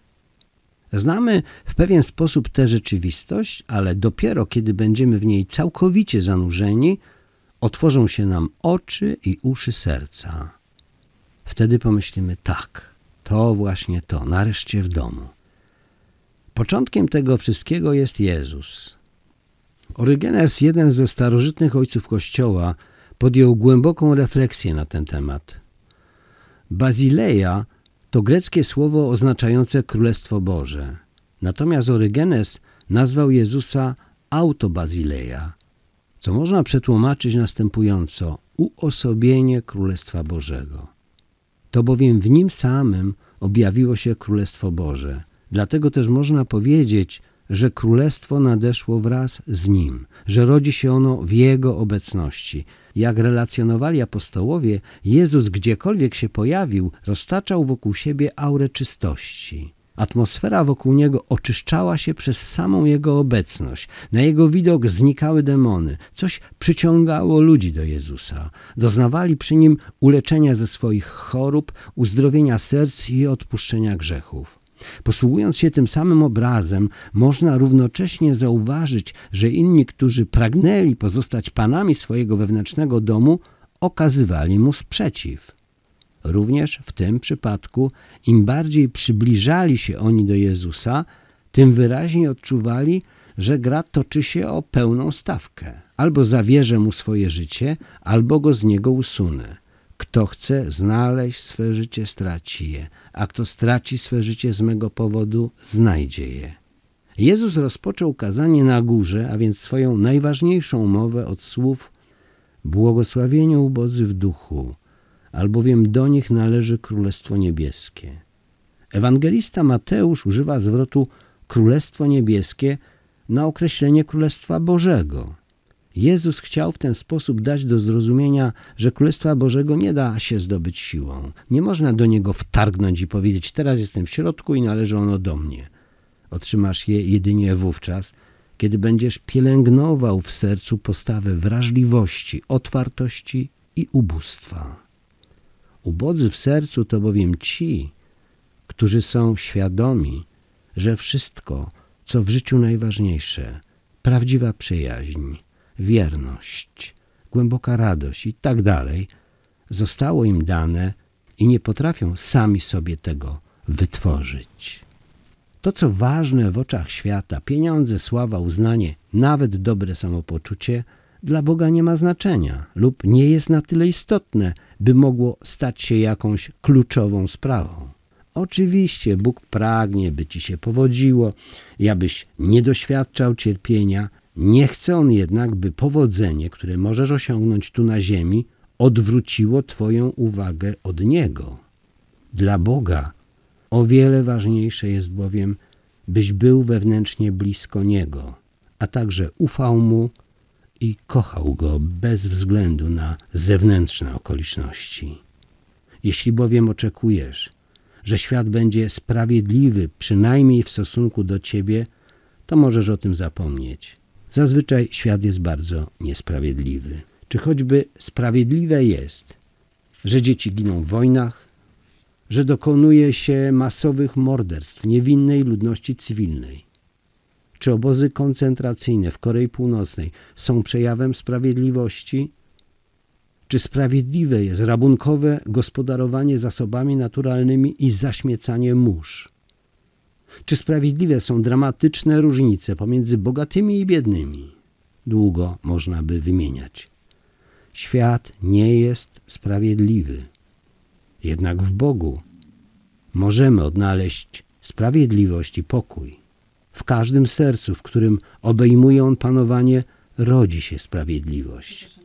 Znamy w pewien sposób tę rzeczywistość, ale dopiero kiedy będziemy w niej całkowicie zanurzeni, otworzą się nam oczy i uszy serca. Wtedy pomyślimy tak, to właśnie to, nareszcie w domu. Początkiem tego wszystkiego jest Jezus. Orygenes, jeden ze starożytnych ojców Kościoła, podjął głęboką refleksję na ten temat. Bazileia to greckie słowo oznaczające Królestwo Boże. Natomiast Orygenes nazwał Jezusa autobazileia, co można przetłumaczyć następująco uosobienie Królestwa Bożego. To bowiem w nim samym objawiło się Królestwo Boże. Dlatego też można powiedzieć, że Królestwo nadeszło wraz z Nim, że rodzi się ono w Jego obecności. Jak relacjonowali apostołowie, Jezus gdziekolwiek się pojawił, roztaczał wokół siebie aurę czystości. Atmosfera wokół niego oczyszczała się przez samą jego obecność. Na jego widok znikały demony. Coś przyciągało ludzi do Jezusa. Doznawali przy nim uleczenia ze swoich chorób, uzdrowienia serc i odpuszczenia grzechów. Posługując się tym samym obrazem, można równocześnie zauważyć, że inni, którzy pragnęli pozostać panami swojego wewnętrznego domu, okazywali mu sprzeciw. Również w tym przypadku, im bardziej przybliżali się oni do Jezusa, tym wyraźniej odczuwali, że gra toczy się o pełną stawkę. Albo zawierzę mu swoje życie, albo go z niego usunę. Kto chce znaleźć swe życie, straci je, a kto straci swe życie z mego powodu, znajdzie je. Jezus rozpoczął kazanie na górze, a więc swoją najważniejszą mowę od słów Błogosławieniu ubodzy w duchu, albowiem do nich należy Królestwo Niebieskie. Ewangelista Mateusz używa zwrotu Królestwo Niebieskie na określenie Królestwa Bożego. Jezus chciał w ten sposób dać do zrozumienia, że Królestwa Bożego nie da się zdobyć siłą. Nie można do niego wtargnąć i powiedzieć: Teraz jestem w środku i należy ono do mnie. Otrzymasz je jedynie wówczas, kiedy będziesz pielęgnował w sercu postawę wrażliwości, otwartości i ubóstwa. Ubodzy w sercu to bowiem ci, którzy są świadomi, że wszystko, co w życiu najważniejsze, prawdziwa przyjaźń, wierność, głęboka radość i tak dalej, zostało im dane i nie potrafią sami sobie tego wytworzyć. To, co ważne w oczach świata, pieniądze, sława, uznanie, nawet dobre samopoczucie, dla Boga nie ma znaczenia lub nie jest na tyle istotne, by mogło stać się jakąś kluczową sprawą. Oczywiście Bóg pragnie, by ci się powodziło, abyś nie doświadczał cierpienia. Nie chce On jednak, by powodzenie, które możesz osiągnąć tu na ziemi, odwróciło Twoją uwagę od Niego. Dla Boga o wiele ważniejsze jest bowiem, byś był wewnętrznie blisko Niego, a także ufał Mu i kochał Go bez względu na zewnętrzne okoliczności. Jeśli bowiem oczekujesz, że świat będzie sprawiedliwy, przynajmniej w stosunku do Ciebie, to możesz o tym zapomnieć. Zazwyczaj świat jest bardzo niesprawiedliwy. Czy choćby sprawiedliwe jest, że dzieci giną w wojnach, że dokonuje się masowych morderstw niewinnej ludności cywilnej. Czy obozy koncentracyjne w Korei Północnej są przejawem sprawiedliwości? Czy sprawiedliwe jest rabunkowe gospodarowanie zasobami naturalnymi i zaśmiecanie mórz? Czy sprawiedliwe są dramatyczne różnice pomiędzy bogatymi i biednymi? Długo można by wymieniać. Świat nie jest sprawiedliwy. Jednak w Bogu możemy odnaleźć sprawiedliwość i pokój. W każdym sercu, w którym obejmuje on panowanie, rodzi się sprawiedliwość.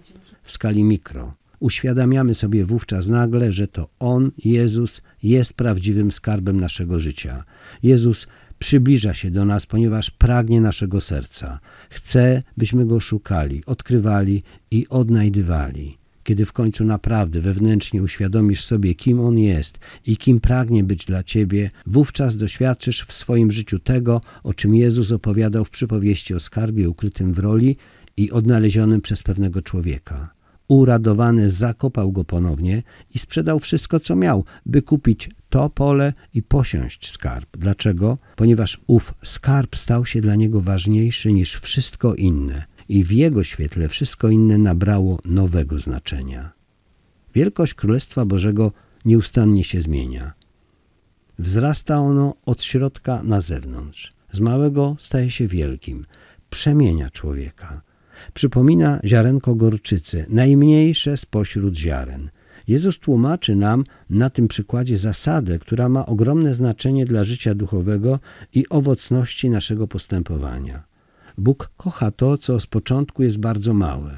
W skali mikro uświadamiamy sobie wówczas nagle, że to On, Jezus, jest prawdziwym skarbem naszego życia. Jezus przybliża się do nas, ponieważ pragnie naszego serca. Chce, byśmy Go szukali, odkrywali i odnajdywali. Kiedy w końcu naprawdę wewnętrznie uświadomisz sobie, kim On jest i kim pragnie być dla Ciebie, wówczas doświadczysz w swoim życiu tego, o czym Jezus opowiadał w przypowieści o skarbie ukrytym w roli i odnalezionym przez pewnego człowieka. Uradowany zakopał go ponownie i sprzedał wszystko, co miał, by kupić to pole i posiąść skarb. Dlaczego? Ponieważ ów skarb stał się dla niego ważniejszy niż wszystko inne i w jego świetle wszystko inne nabrało nowego znaczenia. Wielkość Królestwa Bożego nieustannie się zmienia. Wzrasta ono od środka na zewnątrz. Z małego staje się wielkim. Przemienia człowieka. Przypomina ziarenko gorczycy, najmniejsze spośród ziaren. Jezus tłumaczy nam na tym przykładzie zasadę, która ma ogromne znaczenie dla życia duchowego i owocności naszego postępowania. Bóg kocha to, co z początku jest bardzo małe.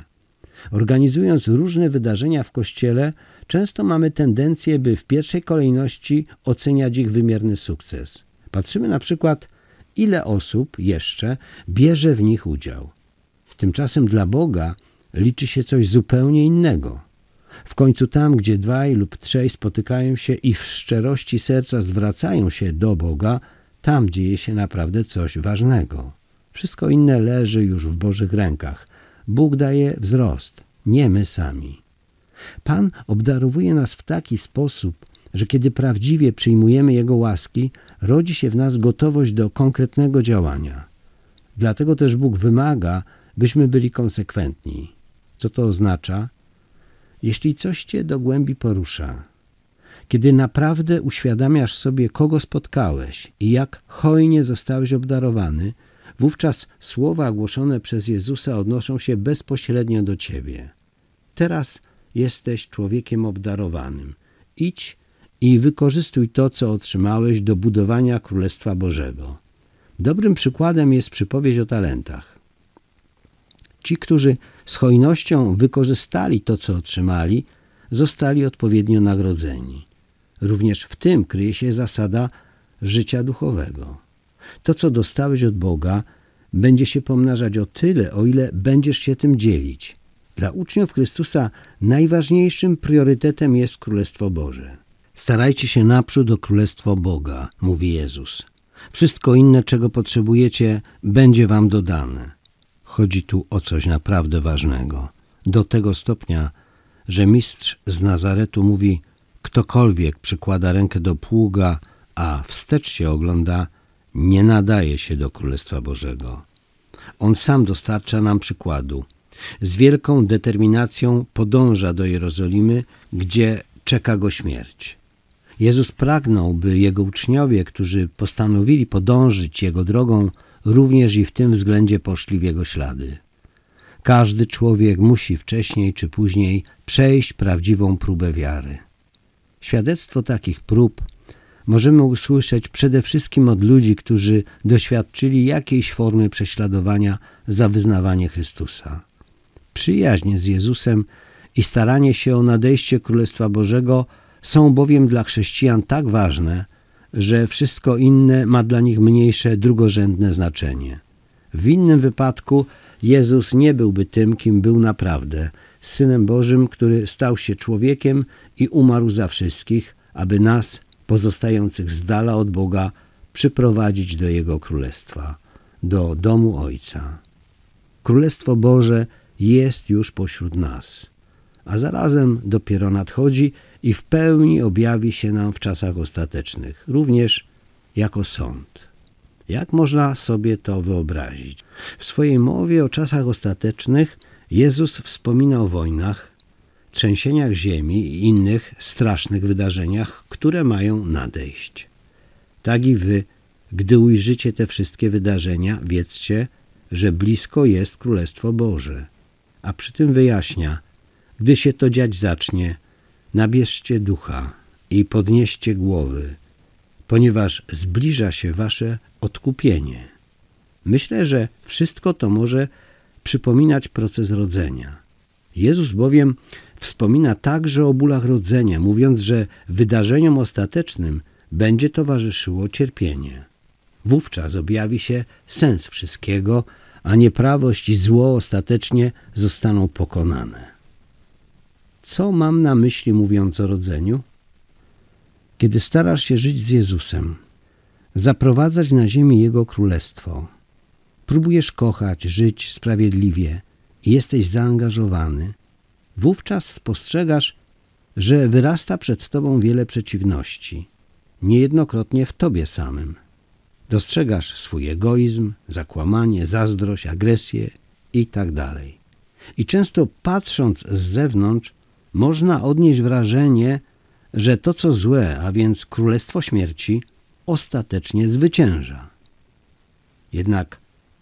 Organizując różne wydarzenia w Kościele, często mamy tendencję, by w pierwszej kolejności oceniać ich wymierny sukces. Patrzymy na przykład, ile osób jeszcze bierze w nich udział. Tymczasem dla Boga liczy się coś zupełnie innego. W końcu tam, gdzie dwaj lub trzej spotykają się i w szczerości serca zwracają się do Boga, tam dzieje się naprawdę coś ważnego. Wszystko inne leży już w Bożych rękach. Bóg daje wzrost, nie my sami. Pan obdarowuje nas w taki sposób, że kiedy prawdziwie przyjmujemy Jego łaski, rodzi się w nas gotowość do konkretnego działania. Dlatego też Bóg wymaga, byśmy byli konsekwentni. Co to oznacza? Jeśli coś cię do głębi porusza, kiedy naprawdę uświadamiasz sobie, kogo spotkałeś i jak hojnie zostałeś obdarowany, wówczas słowa głoszone przez Jezusa odnoszą się bezpośrednio do ciebie. Teraz jesteś człowiekiem obdarowanym. Idź i wykorzystuj to, co otrzymałeś do budowania Królestwa Bożego. Dobrym przykładem jest przypowieść o talentach. Ci, którzy z hojnością wykorzystali to, co otrzymali, zostali odpowiednio nagrodzeni. Również w tym kryje się zasada życia duchowego. To, co dostałeś od Boga, będzie się pomnażać o tyle, o ile będziesz się tym dzielić. Dla uczniów Chrystusa najważniejszym priorytetem jest Królestwo Boże. Starajcie się naprzód o Królestwo Boga, mówi Jezus. Wszystko inne, czego potrzebujecie, będzie wam dodane. Chodzi tu o coś naprawdę ważnego. Do tego stopnia, że mistrz z Nazaretu mówi, ktokolwiek przykłada rękę do pługa, a wstecz się ogląda, nie nadaje się do Królestwa Bożego. On sam dostarcza nam przykładu. Z wielką determinacją podąża do Jerozolimy, gdzie czeka go śmierć. Jezus pragnął, by Jego uczniowie, którzy postanowili podążyć Jego drogą, również i w tym względzie poszli w Jego ślady. Każdy człowiek musi wcześniej czy później przejść prawdziwą próbę wiary. Świadectwo takich prób możemy usłyszeć przede wszystkim od ludzi, którzy doświadczyli jakiejś formy prześladowania za wyznawanie Chrystusa. Przyjaźń z Jezusem i staranie się o nadejście Królestwa Bożego są bowiem dla chrześcijan tak ważne, że wszystko inne ma dla nich mniejsze, drugorzędne znaczenie. W innym wypadku Jezus nie byłby tym, kim był naprawdę, Synem Bożym, który stał się człowiekiem i umarł za wszystkich, aby nas, pozostających z dala od Boga, przyprowadzić do Jego Królestwa, do domu Ojca. Królestwo Boże jest już pośród nas, a zarazem dopiero nadchodzi i w pełni objawi się nam w czasach ostatecznych, również jako sąd. Jak można sobie to wyobrazić? W swojej mowie o czasach ostatecznych Jezus wspomina o wojnach, trzęsieniach ziemi i innych strasznych wydarzeniach, które mają nadejść. Tak i wy, gdy ujrzycie te wszystkie wydarzenia, wiedzcie, że blisko jest Królestwo Boże. A przy tym wyjaśnia, gdy się to dziać zacznie, nabierzcie ducha i podnieście głowy, ponieważ zbliża się wasze odkupienie. Myślę, że wszystko to może przypominać proces rodzenia. Jezus bowiem wspomina także o bólach rodzenia, mówiąc, że wydarzeniom ostatecznym będzie towarzyszyło cierpienie. Wówczas objawi się sens wszystkiego, a nieprawość i zło ostatecznie zostaną pokonane. Co mam na myśli mówiąc o rodzeniu? Kiedy starasz się żyć z Jezusem, zaprowadzać na ziemi Jego królestwo, próbujesz kochać, żyć sprawiedliwie i jesteś zaangażowany, wówczas spostrzegasz, że wyrasta przed tobą wiele przeciwności, niejednokrotnie w tobie samym. Dostrzegasz swój egoizm, zakłamanie, zazdrość, agresję itd. Tak I często patrząc z zewnątrz, można odnieść wrażenie, że to co złe, a więc królestwo śmierci, ostatecznie zwycięża. Jednak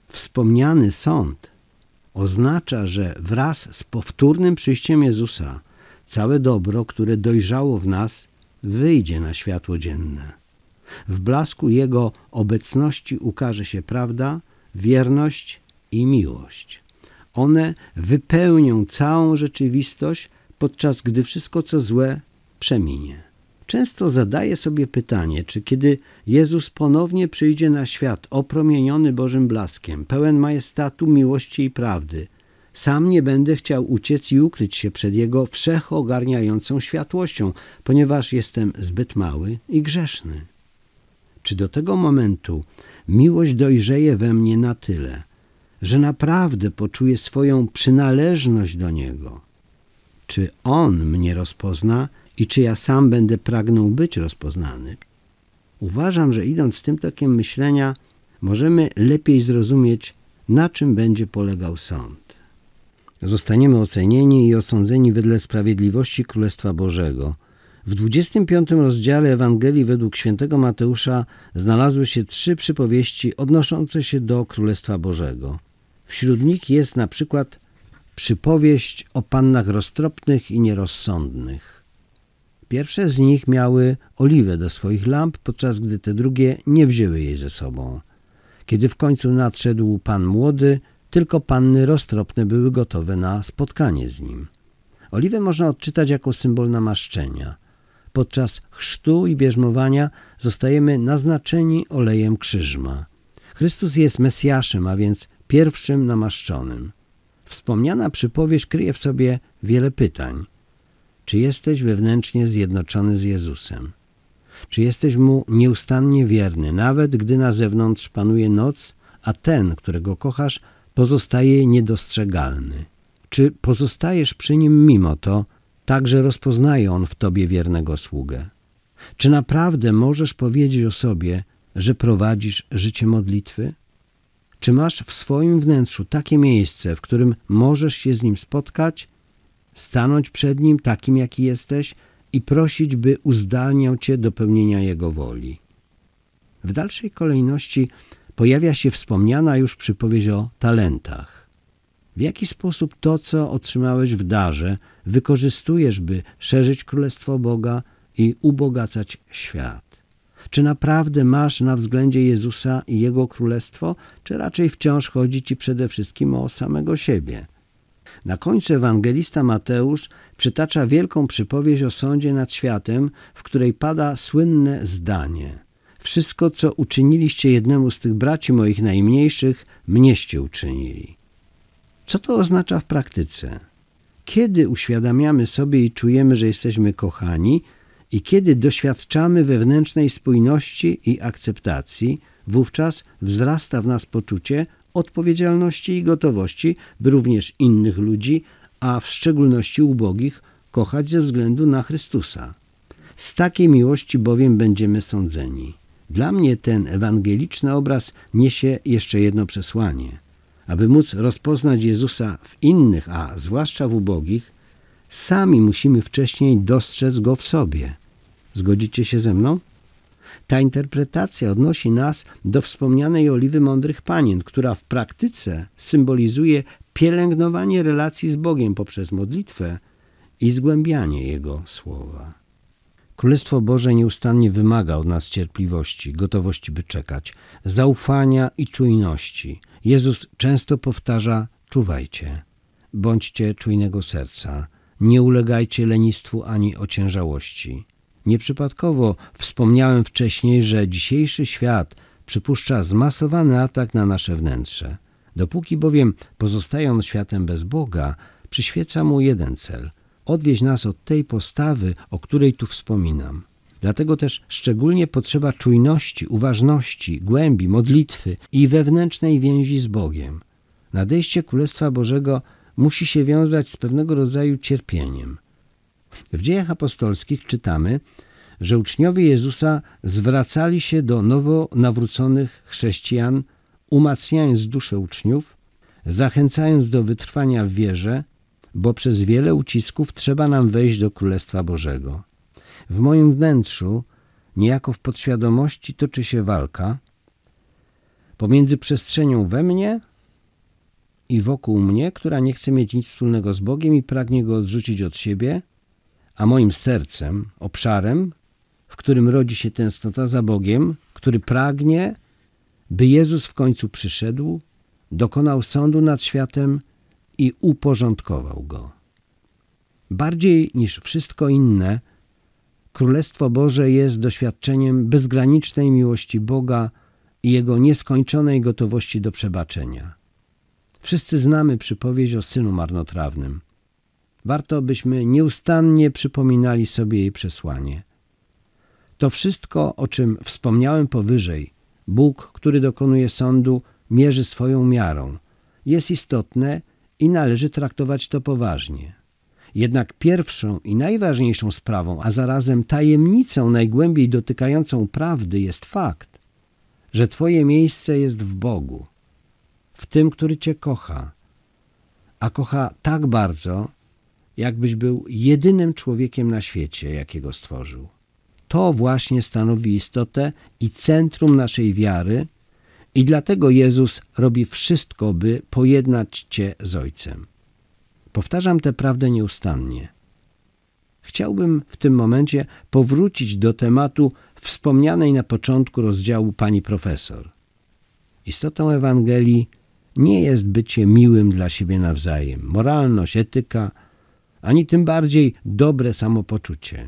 wspomniany sąd oznacza, że wraz z powtórnym przyjściem Jezusa całe dobro, które dojrzało w nas, wyjdzie na światło dzienne. W blasku Jego obecności ukaże się prawda, wierność i miłość. One wypełnią całą rzeczywistość, podczas gdy wszystko co złe przeminie. Często zadaję sobie pytanie, czy kiedy Jezus ponownie przyjdzie na świat opromieniony Bożym blaskiem, pełen majestatu, miłości i prawdy, sam nie będę chciał uciec i ukryć się przed Jego wszechogarniającą światłością, ponieważ jestem zbyt mały i grzeszny. Czy do tego momentu miłość dojrzeje we mnie na tyle, że naprawdę poczuję swoją przynależność do Niego? Czy On mnie rozpozna i czy ja sam będę pragnął być rozpoznany. Uważam, że idąc tym tokiem myślenia, możemy lepiej zrozumieć, na czym będzie polegał sąd. Zostaniemy ocenieni i osądzeni wedle sprawiedliwości Królestwa Bożego. W 25 rozdziale Ewangelii według świętego Mateusza znalazły się trzy przypowieści odnoszące się do Królestwa Bożego. Wśród nich jest na przykład przypowieść o pannach roztropnych i nierozsądnych. Pierwsze z nich miały oliwę do swoich lamp, podczas gdy te drugie nie wzięły jej ze sobą. Kiedy w końcu nadszedł pan młody, tylko panny roztropne były gotowe na spotkanie z nim. Oliwę można odczytać jako symbol namaszczenia. Podczas chrztu i bierzmowania zostajemy naznaczeni olejem krzyżma. Chrystus jest Mesjaszem, a więc pierwszym namaszczonym. Wspomniana przypowieść kryje w sobie wiele pytań – czy jesteś wewnętrznie zjednoczony z Jezusem? Czy jesteś Mu nieustannie wierny, nawet gdy na zewnątrz panuje noc, a ten, którego kochasz, pozostaje niedostrzegalny? Czy pozostajesz przy Nim mimo to, tak że rozpoznaje On w Tobie wiernego sługę? Czy naprawdę możesz powiedzieć o sobie, że prowadzisz życie modlitwy? Czy masz w swoim wnętrzu takie miejsce, w którym możesz się z Nim spotkać stanąć przed Nim takim, jaki jesteś i prosić, by uzdalniał Cię do pełnienia Jego woli. W dalszej kolejności pojawia się wspomniana już przypowieść o talentach. W jaki sposób to, co otrzymałeś w darze, wykorzystujesz, by szerzyć Królestwo Boga i ubogacać świat? Czy naprawdę masz na względzie Jezusa i Jego Królestwo, czy raczej wciąż chodzi Ci przede wszystkim o samego siebie? Na końcu ewangelista Mateusz przytacza wielką przypowieść o sądzie nad światem, w której pada słynne zdanie. Wszystko, co uczyniliście jednemu z tych braci moich najmniejszych, mnieście uczynili. Co to oznacza w praktyce? Kiedy uświadamiamy sobie i czujemy, że jesteśmy kochani i kiedy doświadczamy wewnętrznej spójności i akceptacji, wówczas wzrasta w nas poczucie odpowiedzialności i gotowości, by również innych ludzi, a w szczególności ubogich, kochać ze względu na Chrystusa. Z takiej miłości bowiem będziemy sądzeni. Dla mnie ten ewangeliczny obraz niesie jeszcze jedno przesłanie. Aby móc rozpoznać Jezusa w innych, a zwłaszcza w ubogich, sami musimy wcześniej dostrzec Go w sobie. Zgodzicie się ze mną? Ta interpretacja odnosi nas do wspomnianej oliwy mądrych panien, która w praktyce symbolizuje pielęgnowanie relacji z Bogiem poprzez modlitwę i zgłębianie Jego słowa. Królestwo Boże nieustannie wymaga od nas cierpliwości, gotowości, by czekać, zaufania i czujności. Jezus często powtarza: czuwajcie, bądźcie czujnego serca, nie ulegajcie lenistwu ani ociężałości. Nieprzypadkowo wspomniałem wcześniej, że dzisiejszy świat przypuszcza zmasowany atak na nasze wnętrze. Dopóki bowiem pozostaje on światem bez Boga, przyświeca mu jeden cel odwieźć nas od tej postawy, o której tu wspominam. Dlatego też szczególnie potrzeba czujności, uważności, głębi, modlitwy i wewnętrznej więzi z Bogiem. Nadejście Królestwa Bożego musi się wiązać z pewnego rodzaju cierpieniem. W dziejach apostolskich czytamy, że uczniowie Jezusa zwracali się do nowo nawróconych chrześcijan, umacniając duszę uczniów, zachęcając do wytrwania w wierze, bo przez wiele ucisków trzeba nam wejść do Królestwa Bożego. W moim wnętrzu, niejako w podświadomości, toczy się walka pomiędzy przestrzenią we mnie i wokół mnie, która nie chce mieć nic wspólnego z Bogiem i pragnie go odrzucić od siebie, a moim sercem, obszarem, w którym rodzi się tęsknota za Bogiem, który pragnie, by Jezus w końcu przyszedł, dokonał sądu nad światem i uporządkował go. Bardziej niż wszystko inne, Królestwo Boże jest doświadczeniem bezgranicznej miłości Boga i Jego nieskończonej gotowości do przebaczenia. Wszyscy znamy przypowieść o synu marnotrawnym. Warto, byśmy nieustannie przypominali sobie jej przesłanie. To wszystko, o czym wspomniałem powyżej, Bóg, który dokonuje sądu, mierzy swoją miarą, jest istotne i należy traktować to poważnie. Jednak pierwszą i najważniejszą sprawą, a zarazem tajemnicą najgłębiej dotykającą prawdy jest fakt, że Twoje miejsce jest w Bogu, w tym, który Cię kocha, a kocha tak bardzo, jakbyś był jedynym człowiekiem na świecie, jakiego stworzył. To właśnie stanowi istotę i centrum naszej wiary i dlatego Jezus robi wszystko, by pojednać Cię z Ojcem. Powtarzam tę prawdę nieustannie. Chciałbym w tym momencie powrócić do tematu wspomnianej na początku rozdziału pani profesor. Istotą Ewangelii nie jest bycie miłym dla siebie nawzajem, moralność, etyka, ani tym bardziej dobre samopoczucie.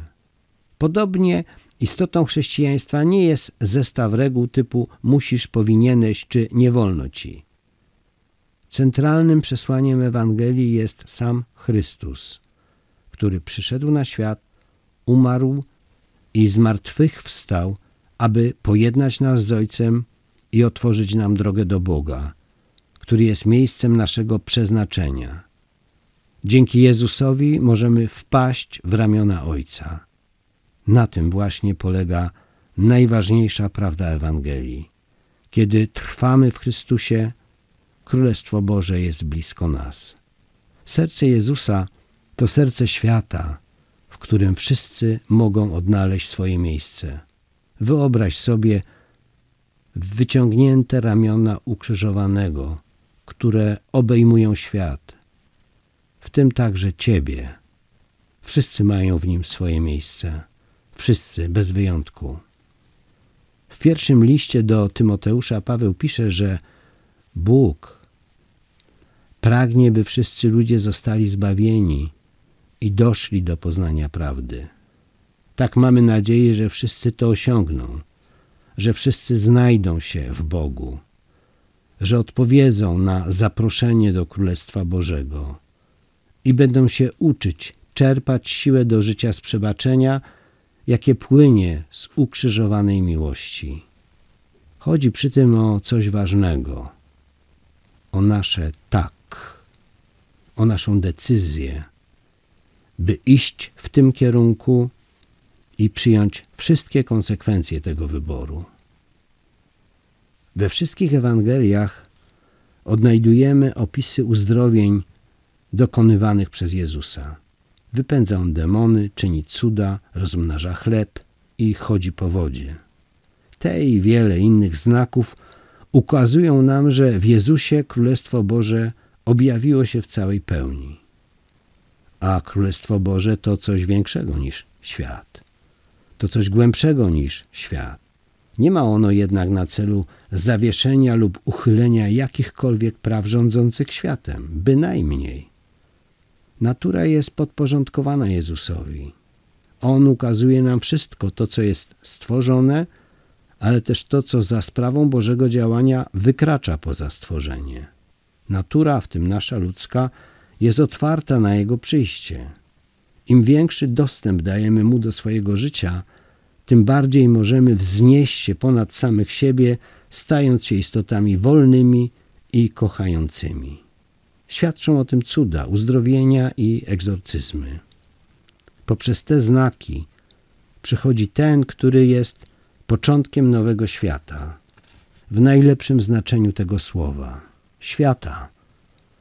Podobnie istotą chrześcijaństwa nie jest zestaw reguł typu musisz, powinieneś czy nie wolno ci. Centralnym przesłaniem Ewangelii jest sam Chrystus, który przyszedł na świat, umarł i zmartwychwstał, aby pojednać nas z Ojcem i otworzyć nam drogę do Boga, który jest miejscem naszego przeznaczenia. Dzięki Jezusowi możemy wpaść w ramiona Ojca. Na tym właśnie polega najważniejsza prawda Ewangelii. Kiedy trwamy w Chrystusie, Królestwo Boże jest blisko nas. Serce Jezusa to serce świata, w którym wszyscy mogą odnaleźć swoje miejsce. Wyobraź sobie wyciągnięte ramiona ukrzyżowanego, które obejmują świat, w tym także Ciebie. Wszyscy mają w nim swoje miejsce. Wszyscy, bez wyjątku. W pierwszym liście do Tymoteusza Paweł pisze, że Bóg pragnie, by wszyscy ludzie zostali zbawieni i doszli do poznania prawdy. Tak mamy nadzieję, że wszyscy to osiągną, że wszyscy znajdą się w Bogu, że odpowiedzą na zaproszenie do Królestwa Bożego i będą się uczyć czerpać siłę do życia z przebaczenia, jakie płynie z ukrzyżowanej miłości. Chodzi przy tym o coś ważnego, o nasze tak, o naszą decyzję, by iść w tym kierunku i przyjąć wszystkie konsekwencje tego wyboru. We wszystkich Ewangeliach odnajdujemy opisy uzdrowień dokonywanych przez Jezusa. Wypędza on demony, czyni cuda, rozmnaża chleb i chodzi po wodzie. Te i wiele innych znaków ukazują nam, że w Jezusie Królestwo Boże objawiło się w całej pełni. A Królestwo Boże to coś większego niż świat. To coś głębszego niż świat. Nie ma ono jednak na celu zawieszenia lub uchylenia jakichkolwiek praw rządzących światem, bynajmniej. Natura jest podporządkowana Jezusowi. On ukazuje nam wszystko to, co jest stworzone, ale też to, co za sprawą Bożego działania wykracza poza stworzenie. Natura, w tym nasza ludzka, jest otwarta na Jego przyjście. Im większy dostęp dajemy Mu do swojego życia, tym bardziej możemy wznieść się ponad samych siebie, stając się istotami wolnymi i kochającymi. Świadczą o tym cuda, uzdrowienia i egzorcyzmy. Poprzez te znaki przychodzi ten, który jest początkiem nowego świata, w najlepszym znaczeniu tego słowa świata,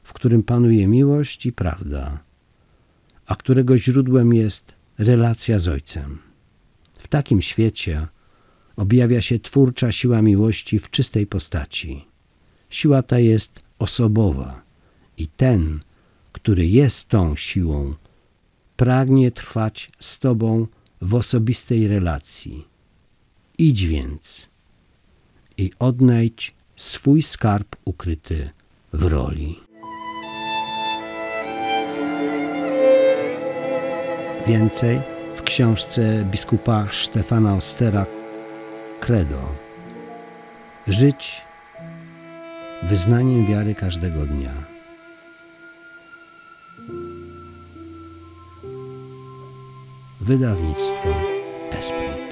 w którym panuje miłość i prawda, a którego źródłem jest relacja z Ojcem. W takim świecie objawia się twórcza siła miłości w czystej postaci. Siła ta jest osobowa i ten, który jest tą siłą, pragnie trwać z Tobą w osobistej relacji. Idź więc i odnajdź swój skarb ukryty w roli. Więcej w książce biskupa Stefana Ostera Credo. Żyć wyznaniem wiary każdego dnia. Wydawnictwo Esprit.